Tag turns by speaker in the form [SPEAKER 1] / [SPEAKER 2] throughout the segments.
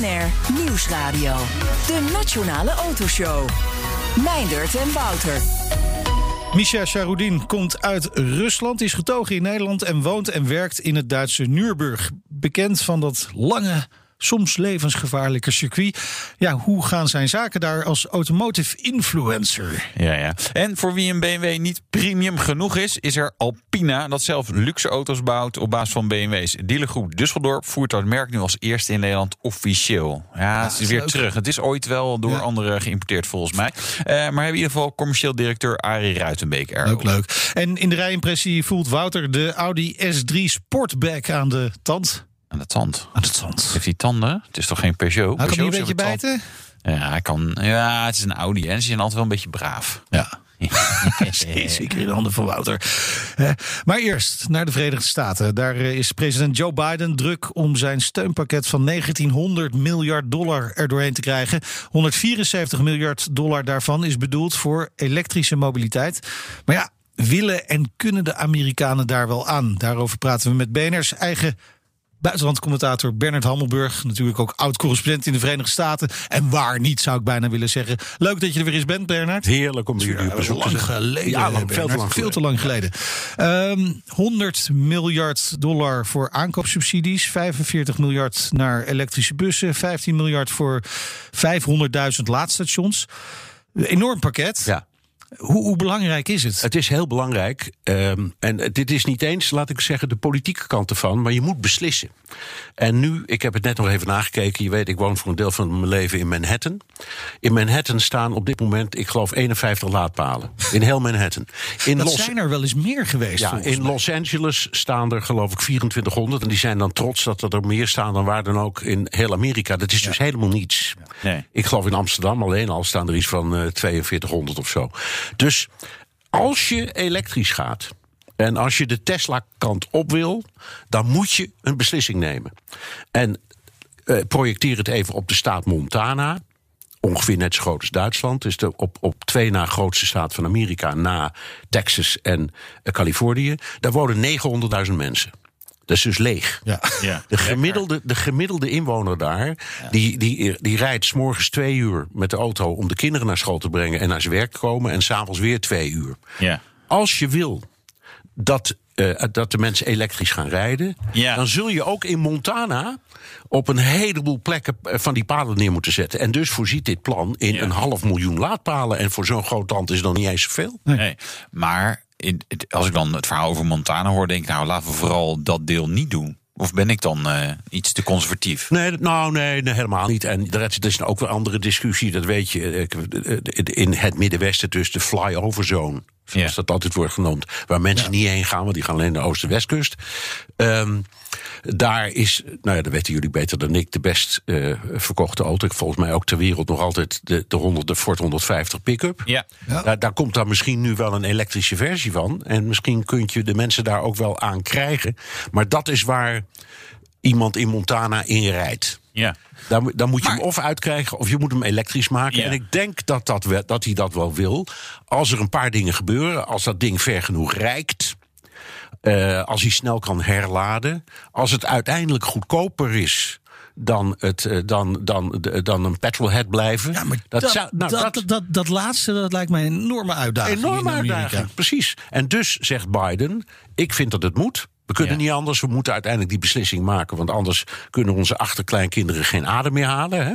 [SPEAKER 1] BNR Nieuwsradio. De Nationale Autoshow. Meindert en Wouter.
[SPEAKER 2] Misha Sharoudin komt uit Rusland, is getogen in Nederland en woont en werkt in het Duitse Nürburg. Bekend van dat lange soms levensgevaarlijke circuit. Ja, hoe gaan zijn zaken daar als automotive influencer?
[SPEAKER 3] Ja, ja. En voor wie een BMW niet premium genoeg is, is er Alpina, dat zelf luxe auto's bouwt op basis van BMW's. Dealergroep Düsseldorp voert dat merk nu als eerste in Nederland officieel. Ja, het is weer terug. Het is ooit wel door anderen geïmporteerd volgens mij. Uh, maar hebben in ieder geval commercieel directeur Arie Ruitenbeek er.
[SPEAKER 2] Leuk, leuk. En in de rijimpressie voelt Wouter de Audi S3 Sportback aan de tand.
[SPEAKER 3] Aan de tand.
[SPEAKER 2] Aan.
[SPEAKER 3] Heeft hij tanden? Het is toch geen Peugeot?
[SPEAKER 2] Hij kan
[SPEAKER 3] Peugeot
[SPEAKER 2] een beetje bijten?
[SPEAKER 3] Ja, hij kan. Ja, het is een Audi en ze zijn altijd wel een beetje braaf.
[SPEAKER 2] Ja. Zeker in de handen van Wouter. Maar eerst naar de Verenigde Staten. Daar eh, is president Joe Biden druk om zijn steunpakket van 1900 miljard dollar er doorheen te krijgen. 174 miljard dollar daarvan is bedoeld voor elektrische mobiliteit. Maar ja, willen en kunnen de Amerikanen daar wel aan? Daarover praten we met BNR's eigen buitenlandcommentator Bernard Hammelburg. Natuurlijk ook oud-correspondent in de Verenigde Staten. En waar niet, zou ik bijna willen zeggen. Leuk dat je er weer eens bent, Bernard.
[SPEAKER 4] Heerlijk om jullie
[SPEAKER 2] Ja,
[SPEAKER 4] op bezoek te
[SPEAKER 2] lang
[SPEAKER 4] zijn.
[SPEAKER 2] geleden.
[SPEAKER 4] Ja, lang, veel te lang.
[SPEAKER 2] Veel te lang geleden. Ehm 100 miljard dollar voor aankoopsubsidies. 45 miljard naar elektrische bussen. 15 miljard voor 500.000 laadstations. Een enorm pakket.
[SPEAKER 4] Ja.
[SPEAKER 2] Hoe, hoe belangrijk is het?
[SPEAKER 4] Het is heel belangrijk. ehm, en dit is niet eens, laat ik zeggen, de politieke kant ervan. Maar je moet beslissen. En nu, ik heb het net nog even nagekeken. Je weet, ik woon voor een deel van mijn leven in Manhattan. In Manhattan staan op dit moment, ik geloof, 51 laadpalen. In heel Manhattan. In
[SPEAKER 2] dat
[SPEAKER 4] Los,
[SPEAKER 2] zijn er wel eens meer geweest.
[SPEAKER 4] ja, in
[SPEAKER 2] mij.
[SPEAKER 4] Los Angeles staan er geloof ik 2400. En die zijn dan trots dat er meer staan dan waar dan ook in heel Amerika. Dat is dus helemaal niets.
[SPEAKER 3] Nee.
[SPEAKER 4] Ik geloof in Amsterdam alleen al staan er iets van eh 4200 of zo. Dus als je elektrisch gaat. En als je de Tesla-kant op wil, dan moet je een beslissing nemen. En eh, projecteer het even op de staat Montana. Ongeveer net zo groot als Duitsland. Dus de op, op twee na grootste staat van Amerika, na Texas en eh, Californië. Daar wonen 900.000 mensen. Dat is dus leeg.
[SPEAKER 2] Ja.
[SPEAKER 3] Ja.
[SPEAKER 4] De gemiddelde, de gemiddelde inwoner daar, die, die, die rijdt s morgens twee uur met de auto om de kinderen naar school te brengen en naar zijn werk te komen. En s'avonds weer twee uur.
[SPEAKER 3] Ja.
[SPEAKER 4] Als je wil dat, eh, dat de mensen elektrisch gaan rijden,
[SPEAKER 3] Ja.
[SPEAKER 4] dan zul je ook in Montana op een heleboel plekken eh, van die palen neer moeten zetten. En dus voorziet dit plan in
[SPEAKER 3] Ja.
[SPEAKER 4] een half miljoen laadpalen. En voor zo'n groot land is dat niet eens zoveel.
[SPEAKER 3] Nee. Maar als ik dan het verhaal over Montana hoor, denk ik, nou laten we vooral dat deel niet doen. Of ben ik dan eh, iets te conservatief?
[SPEAKER 4] Nee, nou, nee, helemaal niet. En er is, ook weer een andere discussie, dat weet je. eh, In het Middenwesten, dus de flyover zone. Zoals
[SPEAKER 3] Ja.
[SPEAKER 4] dat altijd wordt genoemd. Waar mensen niet heen gaan, want die gaan alleen naar de Oost-Westkust. Ehm, daar is, nou ja, dat weten jullie beter dan ik, de best eh, verkochte auto. Volgens mij ook ter wereld nog altijd de, de, 100, de Ford 150 pick-up.
[SPEAKER 3] Ja.
[SPEAKER 4] Daar, daar komt dan misschien nu wel een elektrische versie van. En misschien kunt je de mensen daar ook wel aan krijgen. Maar dat is waar iemand in Montana in rijdt.
[SPEAKER 3] Ja.
[SPEAKER 4] Dan, moet- dan moet je
[SPEAKER 3] Maar-
[SPEAKER 4] hem of uitkrijgen of je moet hem elektrisch maken.
[SPEAKER 3] Ja.
[SPEAKER 4] En ik denk dat, dat, we- dat hij dat wel wil. Als er een paar dingen gebeuren, als dat ding ver genoeg reikt. eh, als hij snel kan herladen. Als het uiteindelijk goedkoper is dan, het, eh, dan, dan, dan een petrolhead blijven.
[SPEAKER 2] Ja, maar dat,
[SPEAKER 4] zou- nou,
[SPEAKER 2] dat, dat, dat, dat laatste dat lijkt mij een enorme uitdaging.
[SPEAKER 4] enorme uitdaging. Precies. En dus zegt Biden: ik vind dat het moet. We kunnen
[SPEAKER 3] Ja.
[SPEAKER 4] niet anders. We moeten uiteindelijk die beslissing maken. Want anders kunnen onze achterkleinkinderen geen adem meer halen. Hè?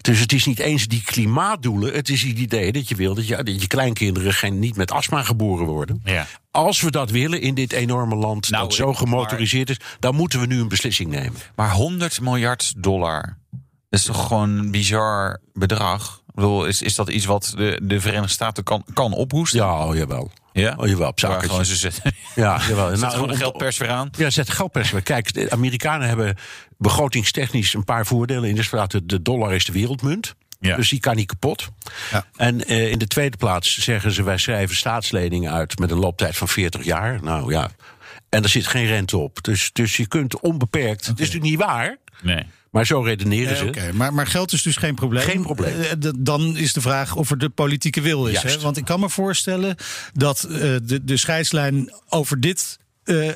[SPEAKER 4] Dus het is niet eens die klimaatdoelen. Het is het idee dat je wil dat je, dat je kleinkinderen geen, niet met astma geboren worden.
[SPEAKER 3] Ja.
[SPEAKER 4] Als we dat willen in dit enorme land
[SPEAKER 3] Nou,
[SPEAKER 4] dat zo
[SPEAKER 3] maar-
[SPEAKER 4] gemotoriseerd is, dan moeten we nu een beslissing nemen.
[SPEAKER 3] Maar 100 miljard dollar. Dat is toch gewoon een bizar bedrag? Ik bedoel, is, is dat iets wat de, de Verenigde Staten kan, kan ophoesten?
[SPEAKER 4] Ja, oh, jawel.
[SPEAKER 3] Ja?
[SPEAKER 4] Oh, jawel, op
[SPEAKER 3] Waar
[SPEAKER 4] zaken.
[SPEAKER 3] gewoon ze zetten,
[SPEAKER 4] Ja, jawel.
[SPEAKER 3] zet gewoon de
[SPEAKER 4] om-
[SPEAKER 3] geldpers weer aan.
[SPEAKER 4] Ja, zet geldpers weer. Kijk, de Amerikanen hebben begrotingstechnisch een paar voordelen. In de staat de dollar is de wereldmunt.
[SPEAKER 3] Ja.
[SPEAKER 4] Dus die kan niet kapot.
[SPEAKER 2] Ja.
[SPEAKER 4] En eh, in de tweede plaats zeggen ze: wij schrijven staatsleningen uit met een looptijd van 40 jaar. Nou ja. En er zit geen rente op. Dus, dus je kunt onbeperkt. Het is natuurlijk niet waar,
[SPEAKER 3] Nee.
[SPEAKER 4] Maar zo redeneren
[SPEAKER 2] Eh,
[SPEAKER 4] ze.
[SPEAKER 2] Oké, maar, maar geld is dus geen probleem.
[SPEAKER 4] Geen probleem.
[SPEAKER 2] Eh, dan is de vraag of er de politieke wil is. Hè? Want ik kan me voorstellen dat eh, de, de scheidslijn over dit eh,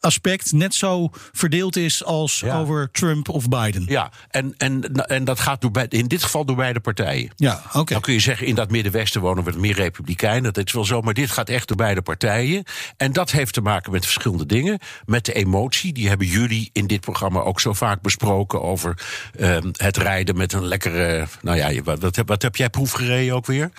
[SPEAKER 2] aspect net zo verdeeld is als
[SPEAKER 4] Ja.
[SPEAKER 2] over Trump of Biden.
[SPEAKER 4] Ja, en, en, en dat gaat door bij, in dit geval door beide partijen.
[SPEAKER 2] Ja, oké.
[SPEAKER 4] Dan kun je zeggen, in dat Middenwesten wonen we meer republikeinen. Dat is wel zo, maar dit gaat echt door beide partijen. En dat heeft te maken met verschillende dingen. Met de emotie, die hebben jullie in dit programma ook zo vaak besproken... over ehm, het rijden met een lekkere... Nou ja, wat, wat, heb, wat heb jij proefgereden ook weer?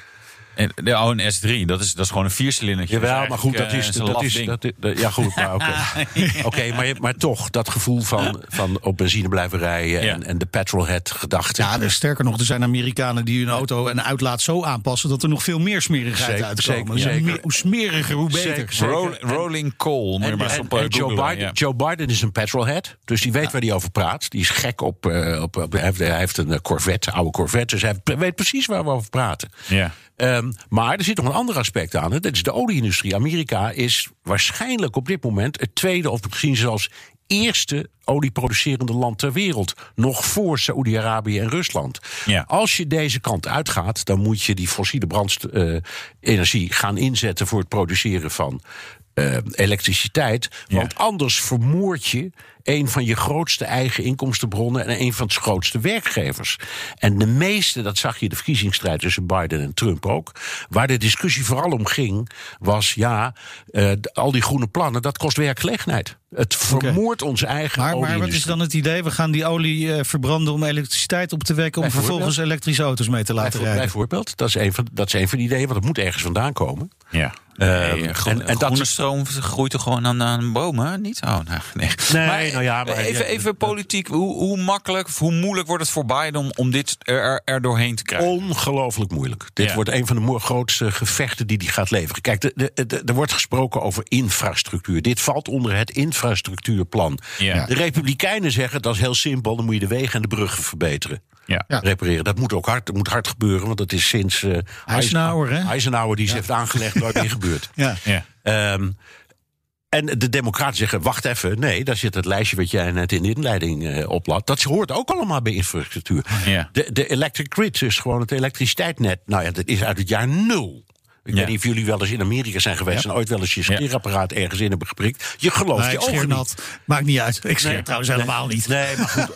[SPEAKER 3] En de oh, een S3, dat is, dat is gewoon een viercilindertje.
[SPEAKER 4] Jawel, maar goed, dat is...
[SPEAKER 3] een
[SPEAKER 4] Dat is
[SPEAKER 3] ding.
[SPEAKER 4] dat, dat- ja, goed, maar oké. Oké, maar, maar toch, dat gevoel van, van op benzine blijven rijden...
[SPEAKER 3] Ja.
[SPEAKER 4] En, en de petrolhead-gedachte.
[SPEAKER 2] Ja, dus sterker nog, er zijn Amerikanen die hun auto en uitlaat zo aanpassen dat er nog veel meer smerigheid
[SPEAKER 4] Zeker,
[SPEAKER 2] uitkomen.
[SPEAKER 4] zeker,
[SPEAKER 2] Dus hoe meer- hoe smeriger, hoe beter.
[SPEAKER 4] Zeker, zeker.
[SPEAKER 3] Roll- rolling coal, moet je
[SPEAKER 4] En,
[SPEAKER 3] maar
[SPEAKER 4] en-
[SPEAKER 3] eh,
[SPEAKER 4] en Joe, Biden,
[SPEAKER 3] ja.
[SPEAKER 4] Joe Biden is een petrolhead, dus die weet waar hij over praat. Die is gek op, eh, op, op- hij, heeft, hij heeft een eh, Corvette, oude Corvette, dus hij weet precies waar we over praten.
[SPEAKER 3] Ja.
[SPEAKER 4] Ehm, maar er zit nog een ander aspect aan. Hè. Dat is de olieindustrie. Amerika is waarschijnlijk op dit moment het tweede of misschien zelfs eerste olieproducerende land ter wereld. Nog voor Saoedi-Arabië en Rusland.
[SPEAKER 3] Ja.
[SPEAKER 4] Als je deze kant uitgaat, dan moet je die fossiele brandenergie gaan inzetten voor het produceren van eh, elektriciteit. Want anders vermoord je een van je grootste eigen inkomstenbronnen en een van de grootste werkgevers. En de meeste, dat zag je in de verkiezingsstrijd tussen Biden en Trump ook, waar de discussie vooral om ging, was ja, eh, al die groene plannen, dat kost werkgelegenheid. Het vermoordt onze eigen
[SPEAKER 2] Maar, maar wat is dan het idee? We gaan die olie eh, verbranden om elektriciteit op te wekken... om vervolgens elektrische auto's mee te laten rijden.
[SPEAKER 4] Bijvoorbeeld, dat is, een van, dat is een van die ideeën, want het moet ergens vandaan komen.
[SPEAKER 3] Ja. Nee, groen-
[SPEAKER 4] en- en dat-
[SPEAKER 3] stroom groeit er gewoon aan, aan bomen, niet? Oh, nou, nee.
[SPEAKER 4] Nee, nou ja, maar-
[SPEAKER 3] even, even politiek. Hoe, hoe makkelijk of hoe moeilijk wordt het voor Biden om, om dit er, doorheen te krijgen?
[SPEAKER 4] Ongelooflijk moeilijk. Dit
[SPEAKER 3] Ja.
[SPEAKER 4] wordt een van de grootste gevechten die hij gaat leveren. Kijk, de- de- de- er wordt gesproken over infrastructuur. Dit valt onder het infrastructuurplan.
[SPEAKER 3] Ja.
[SPEAKER 4] De Republikeinen zeggen dat is heel simpel. Dan moet je de wegen en de bruggen verbeteren.
[SPEAKER 3] Ja.
[SPEAKER 2] Ja.
[SPEAKER 4] Repareren. Dat moet ook hard, dat moet hard gebeuren. Want dat is sinds eh,
[SPEAKER 2] Eisenhower, hè?
[SPEAKER 4] Eisenhower die ze heeft aangelegd nooit meer gebeurd.
[SPEAKER 2] Ja.
[SPEAKER 3] Ja.
[SPEAKER 4] Ehm, en de Democraten zeggen: wacht even, nee, daar zit het lijstje wat jij net in de inleiding eh oplaat. Dat hoort ook allemaal bij infrastructuur.
[SPEAKER 3] Ja.
[SPEAKER 4] De, de electric grid is gewoon het elektriciteitsnet. Nou ja, dat is uit het jaar nul. Ik
[SPEAKER 3] Ja.
[SPEAKER 4] weet niet of jullie wel eens in Amerika zijn geweest en ooit wel eens je scheerapparaat ergens in hebben geprikt. Je gelooft
[SPEAKER 2] Nee,
[SPEAKER 4] je
[SPEAKER 2] ik
[SPEAKER 4] ogen niet.
[SPEAKER 2] nat. Maakt niet uit. Ik scheer
[SPEAKER 4] Nee.
[SPEAKER 2] trouwens helemaal niet.
[SPEAKER 4] Nee, maar goed.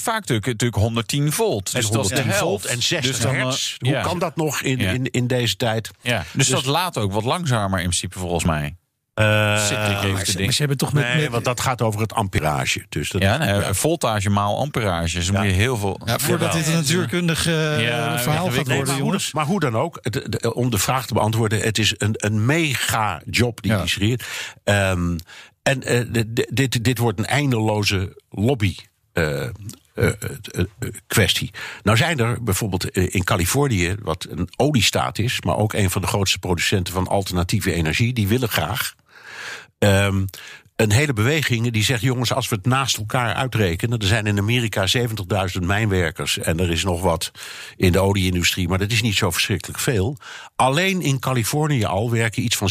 [SPEAKER 3] Vaak natuurlijk, natuurlijk 110 volt. Dus dat is de
[SPEAKER 4] 110
[SPEAKER 3] helft.
[SPEAKER 4] volt en 60
[SPEAKER 3] Dus dan, eh,
[SPEAKER 4] hertz. Hoe
[SPEAKER 3] ja.
[SPEAKER 4] kan dat nog in,
[SPEAKER 3] Ja.
[SPEAKER 4] in, in deze tijd?
[SPEAKER 3] Ja. Dus, dat laat ook wat langzamer in principe volgens mij.
[SPEAKER 4] Eh,
[SPEAKER 3] Zit ik even
[SPEAKER 2] Maar ze, maar
[SPEAKER 3] denken.
[SPEAKER 2] ze hebben toch met...
[SPEAKER 4] nee,
[SPEAKER 2] met-
[SPEAKER 4] want dat gaat over het amperage. Dus dat,
[SPEAKER 3] Ja, nee, voltage maal amperage. Dus dan moet je heel veel...
[SPEAKER 2] ja, voordat dit een natuurkundig
[SPEAKER 3] Ja,
[SPEAKER 2] verhaal gaat.
[SPEAKER 4] Nee,
[SPEAKER 2] worden,
[SPEAKER 4] maar, hoe,
[SPEAKER 2] jongens.
[SPEAKER 4] maar hoe dan ook, het- de- om de vraag te beantwoorden, het is een, een mega job die
[SPEAKER 2] Ja.
[SPEAKER 4] hij creëert. Ehm, en eh, dit, dit wordt een eindeloze lobby. kwestie. Nou zijn er bijvoorbeeld in Californië, wat een oliestaat is, maar ook een van de grootste producenten van alternatieve energie, die willen graag. Ehm, een hele beweging die zegt: jongens, als we het naast elkaar uitrekenen. Er zijn in Amerika 70.000 mijnwerkers. En er is nog wat in de olieindustrie, maar dat is niet zo verschrikkelijk veel. Alleen in Californië al werken iets van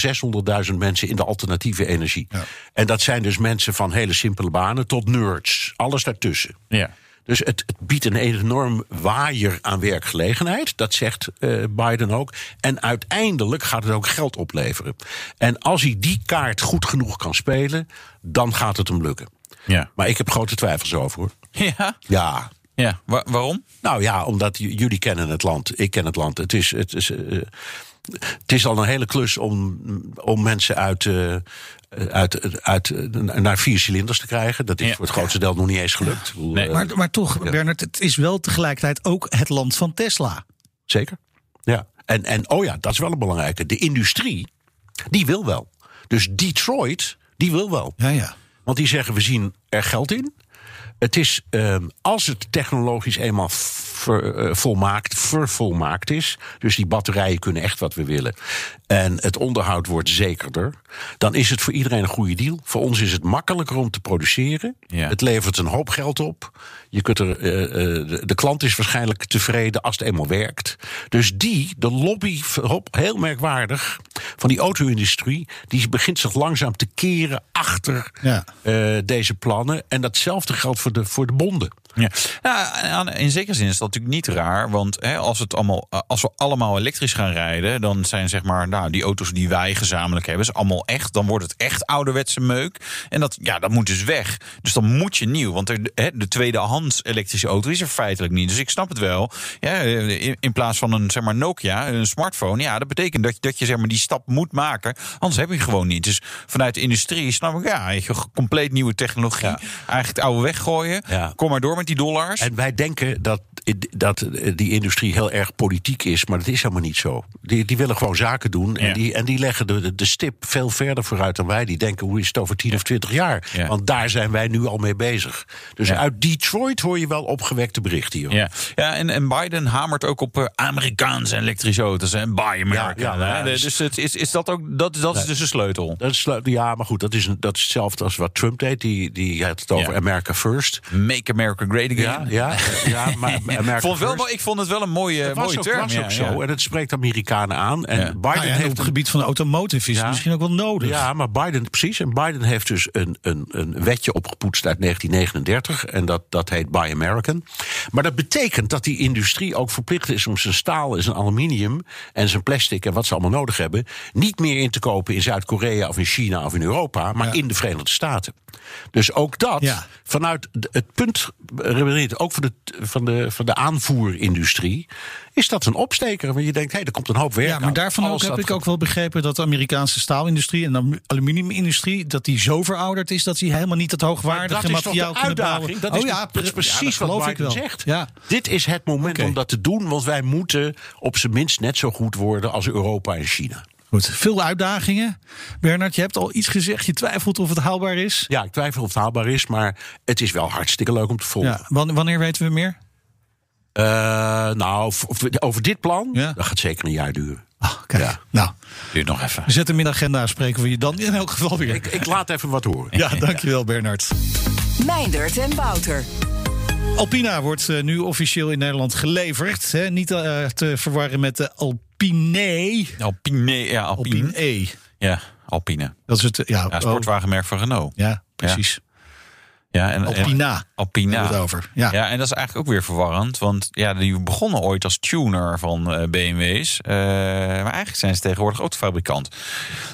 [SPEAKER 4] 600.000 mensen in de alternatieve energie. En dat zijn dus mensen van hele simpele banen tot nerds. Alles daartussen.
[SPEAKER 3] Ja.
[SPEAKER 4] Dus het, het biedt een enorm waaier aan werkgelegenheid. Dat zegt eh, Biden ook. En uiteindelijk gaat het ook geld opleveren. En als hij die kaart goed genoeg kan spelen, dan gaat het hem lukken.
[SPEAKER 3] Ja.
[SPEAKER 4] Maar ik heb grote twijfels over hoor.
[SPEAKER 3] Ja.
[SPEAKER 4] Ja.
[SPEAKER 3] ja. Wa- waarom?
[SPEAKER 4] Nou ja, omdat jullie kennen het land. Ik ken het land. Het is, het is, eh, het is al een hele klus om, om mensen uit, eh, uit, uit, naar vier cilinders te krijgen. Dat is
[SPEAKER 3] Ja.
[SPEAKER 4] voor het grootste deel nog niet eens gelukt.
[SPEAKER 3] Nee.
[SPEAKER 4] eh,
[SPEAKER 2] Maar, maar toch, Bernard, het is wel tegelijkertijd ook het land van Tesla.
[SPEAKER 4] Zeker. Ja. En, en oh ja, dat is wel een belangrijke. De industrie, die wil wel. Dus Detroit, die wil wel.
[SPEAKER 2] Ja, ja.
[SPEAKER 4] Want die zeggen, we zien er geld in. Het is, ehm, als het technologisch eenmaal ver, eh, volmaakt, vervolmaakt is... dus die batterijen kunnen echt wat we willen... en het onderhoud wordt zekerder... dan is het voor iedereen een goede deal. Voor ons is het makkelijker om te produceren.
[SPEAKER 3] Ja.
[SPEAKER 4] Het levert een hoop geld op. Je kunt er, eh, eh, de, de klant is waarschijnlijk tevreden als het eenmaal werkt. Dus die, de lobby, hop, heel merkwaardig, van die auto-industrie, die begint zich langzaam te keren achter
[SPEAKER 2] Ja.
[SPEAKER 4] eh, deze plannen. En datzelfde geldt voor de, voor de bonden.
[SPEAKER 3] Ja. In zekere zin is dat natuurlijk niet raar. Want hè, als, het allemaal, als we allemaal elektrisch gaan rijden, dan zijn zeg maar, nou, die auto's die wij gezamenlijk hebben, is allemaal echt. Dan wordt het echt ouderwetse meuk. En dat, ja, dat moet dus weg. Dus dan moet je nieuw. Want er, hè, de tweedehands elektrische auto is er feitelijk niet. Dus ik snap het wel. Ja, in, in plaats van een zeg maar, Nokia, een smartphone, ja, dat betekent dat, je- dat je zeg maar, die stap moet maken. Anders heb je gewoon niet. Dus vanuit de industrie snap ik, ja, je, compleet nieuwe technologie. Eigenlijk het oude weggooien.
[SPEAKER 4] Ja.
[SPEAKER 3] Kom maar door met die dollars.
[SPEAKER 4] En wij denken dat, dat die industrie heel erg politiek is, maar dat is helemaal niet zo. Die, die willen gewoon zaken doen en,
[SPEAKER 3] Ja.
[SPEAKER 4] die, en die leggen de, de stip veel verder vooruit dan wij. Die denken, hoe is het over 10 of 20 jaar?
[SPEAKER 3] Ja.
[SPEAKER 4] Want daar zijn wij nu al mee bezig. Dus
[SPEAKER 3] Ja.
[SPEAKER 4] uit Detroit hoor je wel opgewekte berichten hier.
[SPEAKER 3] Ja, ja en, en Biden hamert ook op eh, Amerikaanse elektrische auto's en Buy America.
[SPEAKER 4] Dus-
[SPEAKER 3] dus het, is, is dat ook dat, dat is dus de sleutel.
[SPEAKER 4] Dat is, ja, maar goed, dat is, een, dat is hetzelfde als wat Trump deed. Die, die had het over. America First.
[SPEAKER 3] Make America Great Again.
[SPEAKER 4] Ja, ja, ja maar America
[SPEAKER 3] vond wel,
[SPEAKER 4] First.
[SPEAKER 3] wel- ik vond het wel een mooie,
[SPEAKER 4] Dat was
[SPEAKER 3] mooie
[SPEAKER 4] ook,
[SPEAKER 3] term.
[SPEAKER 4] was
[SPEAKER 3] ja,
[SPEAKER 4] ook
[SPEAKER 3] ja.
[SPEAKER 4] zo. En het spreekt Amerikanen aan. En
[SPEAKER 3] Ja.
[SPEAKER 4] Biden
[SPEAKER 2] Nou ja, en op
[SPEAKER 4] heeft
[SPEAKER 2] het gebied van automotive is
[SPEAKER 4] Ja.
[SPEAKER 2] het misschien ook wel nodig.
[SPEAKER 4] Ja, maar Biden, precies. En Biden heeft dus een, een, een wetje opgepoetst uit 1939. En dat, dat heet Buy American. Maar dat betekent dat die industrie ook verplicht is om zijn staal en zijn aluminium en zijn plastic en wat ze allemaal nodig hebben. niet meer in te kopen in Zuid-Korea of in China of in Europa, maar
[SPEAKER 2] Ja.
[SPEAKER 4] in de Verenigde Staten. Dus ook dat,
[SPEAKER 2] Ja.
[SPEAKER 4] vanuit de- het punt, ook van de, van, de, van de aanvoerindustrie, is dat een opsteker. Want je denkt, hé, er komt een hoop werk
[SPEAKER 2] Ja, maar daarvan ook heb ik ook wel begrepen dat de Amerikaanse staalindustrie en de aluminiumindustrie dat die zo verouderd is dat die helemaal niet het hoogwaardige materiaal kunnen bouwen.
[SPEAKER 4] uitdaging? Dat
[SPEAKER 2] oh
[SPEAKER 4] is,
[SPEAKER 2] ja,
[SPEAKER 4] dat is
[SPEAKER 2] pre- ja,
[SPEAKER 4] precies
[SPEAKER 2] dat
[SPEAKER 4] wat
[SPEAKER 2] wel.
[SPEAKER 4] zegt.
[SPEAKER 2] Ja.
[SPEAKER 4] Dit is het moment om dat te doen, want wij moeten op zijn minst net zo goed worden als Europa en China.
[SPEAKER 2] Goed, veel uitdagingen. Bernard, je hebt al iets gezegd. Je twijfelt of het haalbaar is.
[SPEAKER 4] Ja, ik twijfel of het haalbaar is, maar het is wel hartstikke leuk om te volgen.
[SPEAKER 2] Ja, wan- wanneer weten we meer?
[SPEAKER 4] Eh, nou, over dit plan,
[SPEAKER 2] Ja.
[SPEAKER 4] dat gaat zeker een jaar duren.
[SPEAKER 2] Ah, kijk.
[SPEAKER 4] Ja.
[SPEAKER 2] Nou,
[SPEAKER 3] Duurt nog even.
[SPEAKER 2] we zetten hem in de agenda. Spreken we je dan in elk geval weer.
[SPEAKER 4] Ik, ik laat even wat horen.
[SPEAKER 2] Ja, dankjewel Bernard.
[SPEAKER 5] Meindert en Wouter.
[SPEAKER 2] Alpina wordt eh, nu officieel in Nederland geleverd. Hè? Niet eh, te verwarren met de Alpine.
[SPEAKER 3] Alpine, ja, Alpine.
[SPEAKER 2] Alpine.
[SPEAKER 3] Ja, Alpine.
[SPEAKER 2] Dat is het, ja,
[SPEAKER 3] Ja,
[SPEAKER 2] oh,
[SPEAKER 3] sportwagenmerk van Renault.
[SPEAKER 2] ja precies.
[SPEAKER 3] Ja, en, en-
[SPEAKER 2] Alpina.
[SPEAKER 3] Alpina.
[SPEAKER 2] Het over. Ja.
[SPEAKER 3] Ja, en dat is eigenlijk ook weer verwarrend. Want ja, die begonnen ooit als tuner van eh, BMW's. eh, maar eigenlijk zijn ze tegenwoordig autofabrikant.